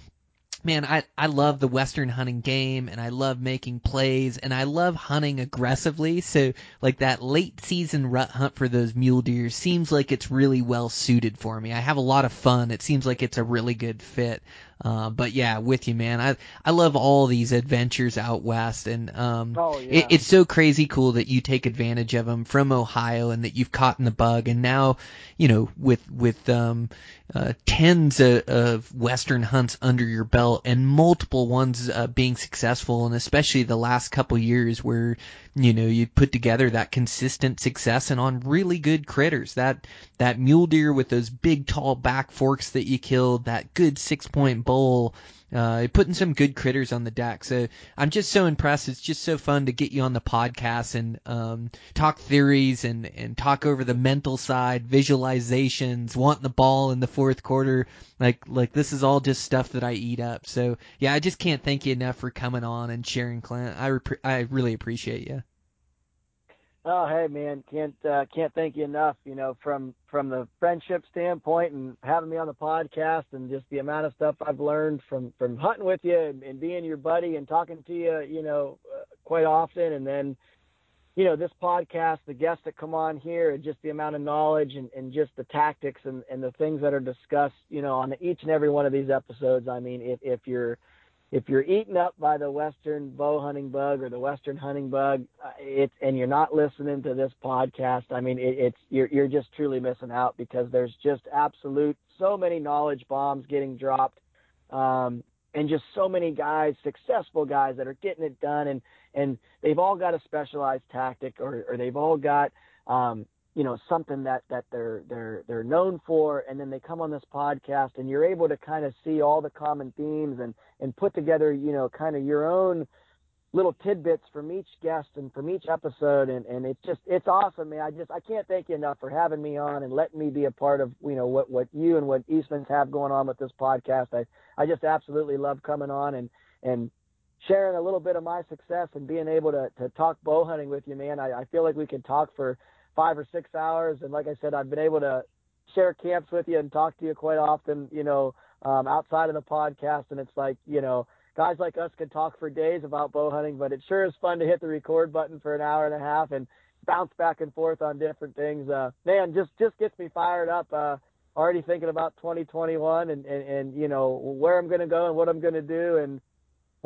man I I love the western hunting game and I love making plays and I love hunting aggressively. So like that late season rut hunt for those mule deer seems like it's really well suited for me. I have a lot of fun. It seems like it's a really good fit uh, but yeah with you man. I I love all these adventures out west and um Oh yeah. it, it's so crazy cool that you take advantage of them from Ohio and that you've caught in the bug. And now you know with with um uh, tens of, of western hunts under your belt and multiple ones uh, being successful and especially the last couple years where you know you put together that consistent success and on really good critters. That that mule deer with those big tall back forks that you killed that good six point bull uh, putting some good critters on the deck. So I'm just so impressed. It's just so fun to get you on the podcast and um, talk theories and and talk over the mental side, visualizations, wanting the ball in the fourth quarter. Like like this is all just stuff that I eat up. So yeah, I just can't thank you enough for coming on and sharing, Clint. I rep- I really appreciate you. Oh, hey man, can't uh, can't thank you enough. You know, from from the friendship standpoint and having me on the podcast and just the amount of stuff I've learned from from hunting with you and, and being your buddy and talking to you, you know, uh, quite often. And then, you know, this podcast, the guests that come on here, and just the amount of knowledge and, and just the tactics and, and the things that are discussed, you know, on each and every one of these episodes. I mean, if if you're if you're eaten up by the western bow hunting bug or the western hunting bug, uh, it's and you're not listening to this podcast, I mean, it, it's you're you're just truly missing out because there's just absolute so many knowledge bombs getting dropped, um, and just so many guys, successful guys that are getting it done, and and they've all got a specialized tactic or or they've all got um, you know something that that they're they're they're known for and then they come on this podcast and you're able to kind of see all the common themes and and put together you know kind of your own little tidbits from each guest and from each episode and and it's just it's awesome man. I just i can't thank you enough for having me on and letting me be a part of you know what what you and what eastman's have going on with this podcast. I i just absolutely love coming on and and sharing a little bit of my success and being able to to talk bow hunting with you man. I, I feel like we can talk for five or six hours. And like I said, I've been able to share camps with you and talk to you quite often, you know, um, outside of the podcast. And it's like, you know, guys like us can talk for days about bow hunting, but it sure is fun to hit the record button for an hour and a half and bounce back and forth on different things. Uh, man, just, just gets me fired up. Uh, already thinking about 2021 and, and, and, you know, where I'm going to go and what I'm going to do. And,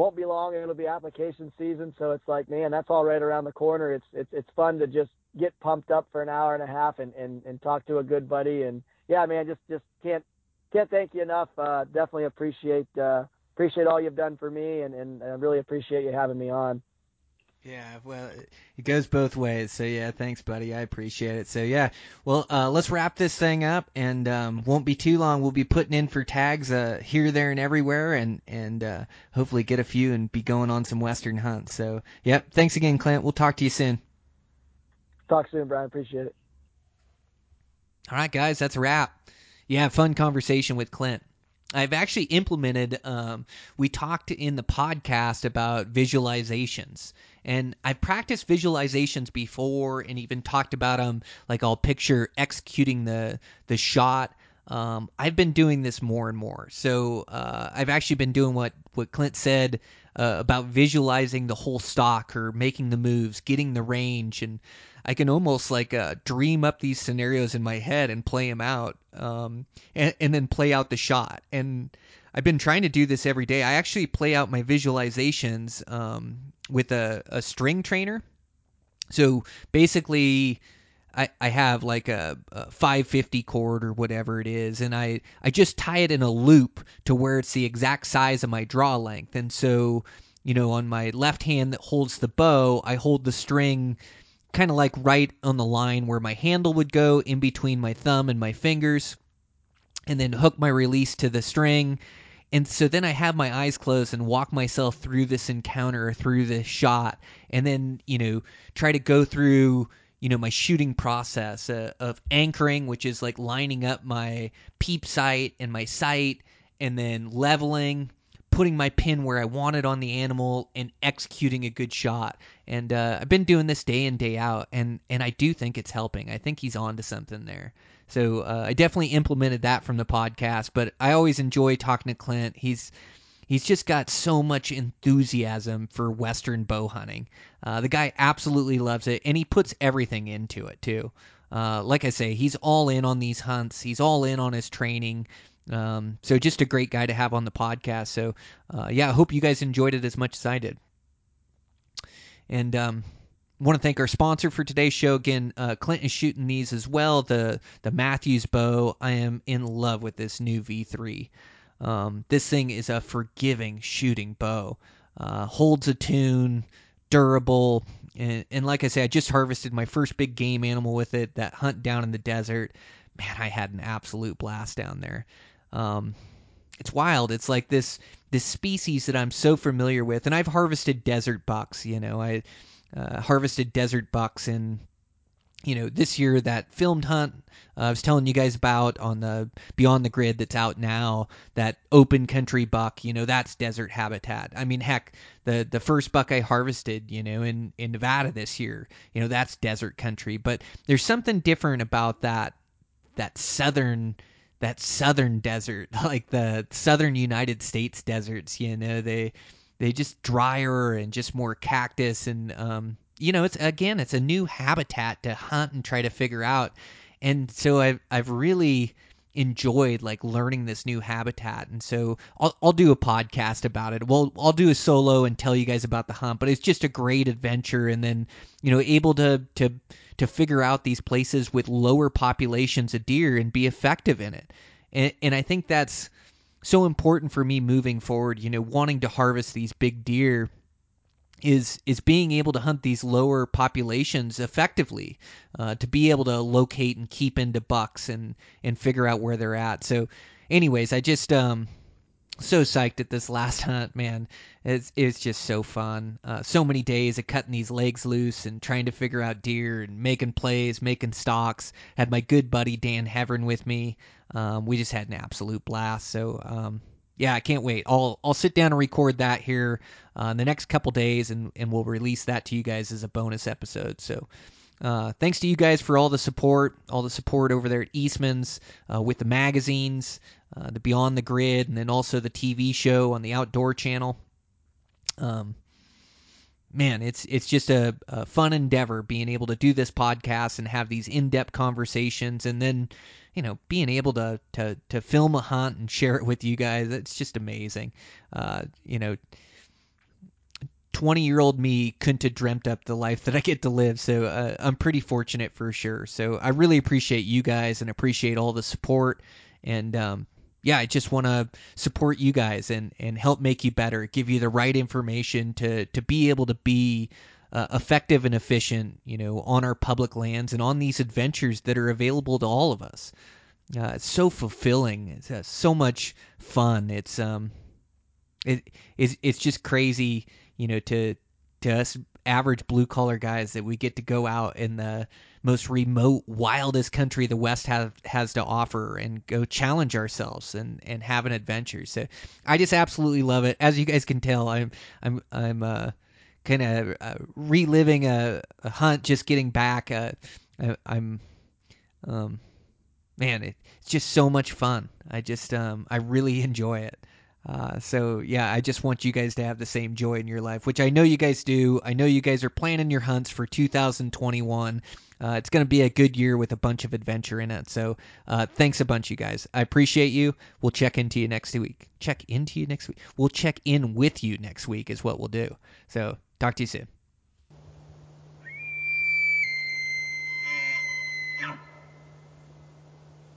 won't be long. And it'll be application season. So it's like man that's all right around the corner. It's it's it's fun to just get pumped up for an hour and a half and and, and talk to a good buddy. And yeah man just just can't can't thank you enough. Uh definitely appreciate uh appreciate all you've done for me and and, I really appreciate you having me on Yeah, well, it goes both ways. So yeah, thanks, buddy. I appreciate it. So yeah, well, uh, let's wrap this thing up, and um, won't be too long. We'll be putting in for tags uh, here, there, and everywhere, and and uh, hopefully get a few and be going on some western hunts. So yep, thanks again, Clint. We'll talk to you soon. talk soon Brian appreciate it All right, guys, that's a wrap. Yeah, fun conversation with Clint. I've actually implemented. Um, we talked in the podcast about visualizations, and I practiced visualizations before, and even talked about them. Like I'll picture executing the the shot. Um, I've been doing this more and more. So uh, I've actually been doing what what Clint said uh, about visualizing the whole stalk or making the moves, getting the range, and I can almost like uh, dream up these scenarios in my head and play them out, um, and, and then play out the shot. And I've been trying to do this every day. I actually play out my visualizations um, with a, a string trainer. So basically, I, I have like a, a 550 cord or whatever it is, and I, I just tie it in a loop to where it's the exact size of my draw length. And so, you know, on my left hand that holds the bow, I hold the string kind of like right on the line where my handle would go in between my thumb and my fingers, and then hook my release to the string. And so then I have my eyes closed and walk myself through this encounter, through this shot, and then you know try to go through you know my shooting process uh, of anchoring, which is like lining up my peep sight and my sight, and then leveling, putting my pin where I want it on the animal, and executing a good shot. And uh, I've been doing this day in day out, and and I do think it's helping. I think he's on to something there. So uh, I definitely implemented that from the podcast. But I always enjoy talking to Clint. He's he's just got so much enthusiasm for Western bow hunting. Uh, the guy absolutely loves it, and he puts everything into it too. Uh, like I say, he's all in on these hunts. He's all in on his training. Um, so just a great guy to have on the podcast. So uh, yeah, I hope you guys enjoyed it as much as I did. And um, want to thank our sponsor for today's show again. Uh, Clint is shooting these as well. The the Mathews bow. I am in love with this new V3. Um, this thing is a forgiving shooting bow. Uh, holds a tune, durable, and, and like I say, I just harvested my first big game animal with it. That hunt down in the desert. Man, I had an absolute blast down there. Um, it's wild. It's like this this species that I'm so familiar with, and I've harvested desert bucks. You know, I uh, harvested desert bucks. In you know this year that filmed hunt uh, I was telling you guys about on the Beyond the Grid that's out now that open country buck you know that's desert habitat. I mean heck the the first buck I harvested you know in in Nevada this year you know that's desert country. But there's something different about that that southern that southern desert like the southern United States deserts you know they they just drier and just more cactus and um, you know it's again it's a new habitat to hunt and try to figure out. And so I've I've really enjoyed like learning this new habitat. And so I'll, I'll do a podcast about it. Well I'll do a solo and tell you guys about the hunt but it's just a great adventure. And then you know able to to to figure out these places with lower populations of deer and be effective in it. And, and I think that's so important for me moving forward, you know, wanting to harvest these big deer is is being able to hunt these lower populations effectively uh, to be able to locate and keep into bucks and and figure out where they're at. So anyways i just um so psyched at this last hunt man. It's it's just so fun. Uh, so many days of cutting these legs loose and trying to figure out deer and making plays making stalks had my good buddy dan Hevern with me um, we just had an absolute blast so um, yeah, I can't wait. I'll I'll sit down and record that here uh, in the next couple days, and and we'll release that to you guys as a bonus episode. So. Uh, thanks to you guys for all the support, all the support over there at Eastman's uh, with the magazines, uh, the Beyond the Grid, and then also the TV show on the Outdoor Channel. Um, man, it's it's just a, a fun endeavor being able to do this podcast and have these in-depth conversations, and then you know being able to to to film a hunt and share it with you guys. It's just amazing. Uh, you know. 20 year old me couldn't have dreamt up the life that I get to live. So uh, I'm pretty fortunate for sure. So I really appreciate you guys and appreciate all the support. And um, yeah, I just want to support you guys and, and help make you better, give you the right information to, to be able to be uh, effective and efficient, you know, on our public lands and on these adventures that are available to all of us. Uh, it's so fulfilling. It's uh, so much fun. It's um, it's it's just crazy, you know, to to us average blue collar guys that we get to go out in the most remote, wildest country the West have has to offer and go challenge ourselves and and have an adventure. So I just absolutely love it. As you guys can tell, I'm I'm I'm uh kind of uh, reliving a, a, hunt, just getting back. Uh, I, I'm um man, it, it's just so much fun. I just um I really enjoy it. Uh, so yeah, I just want you guys to have the same joy in your life, which I know you guys do. I know you guys are planning your hunts for 2021. Uh, it's going to be a good year with a bunch of adventure in it. So uh, thanks a bunch, you guys. I appreciate you. We'll check into you next week. Check into you next week. We'll check in with you next week is what we'll do. So talk to you soon.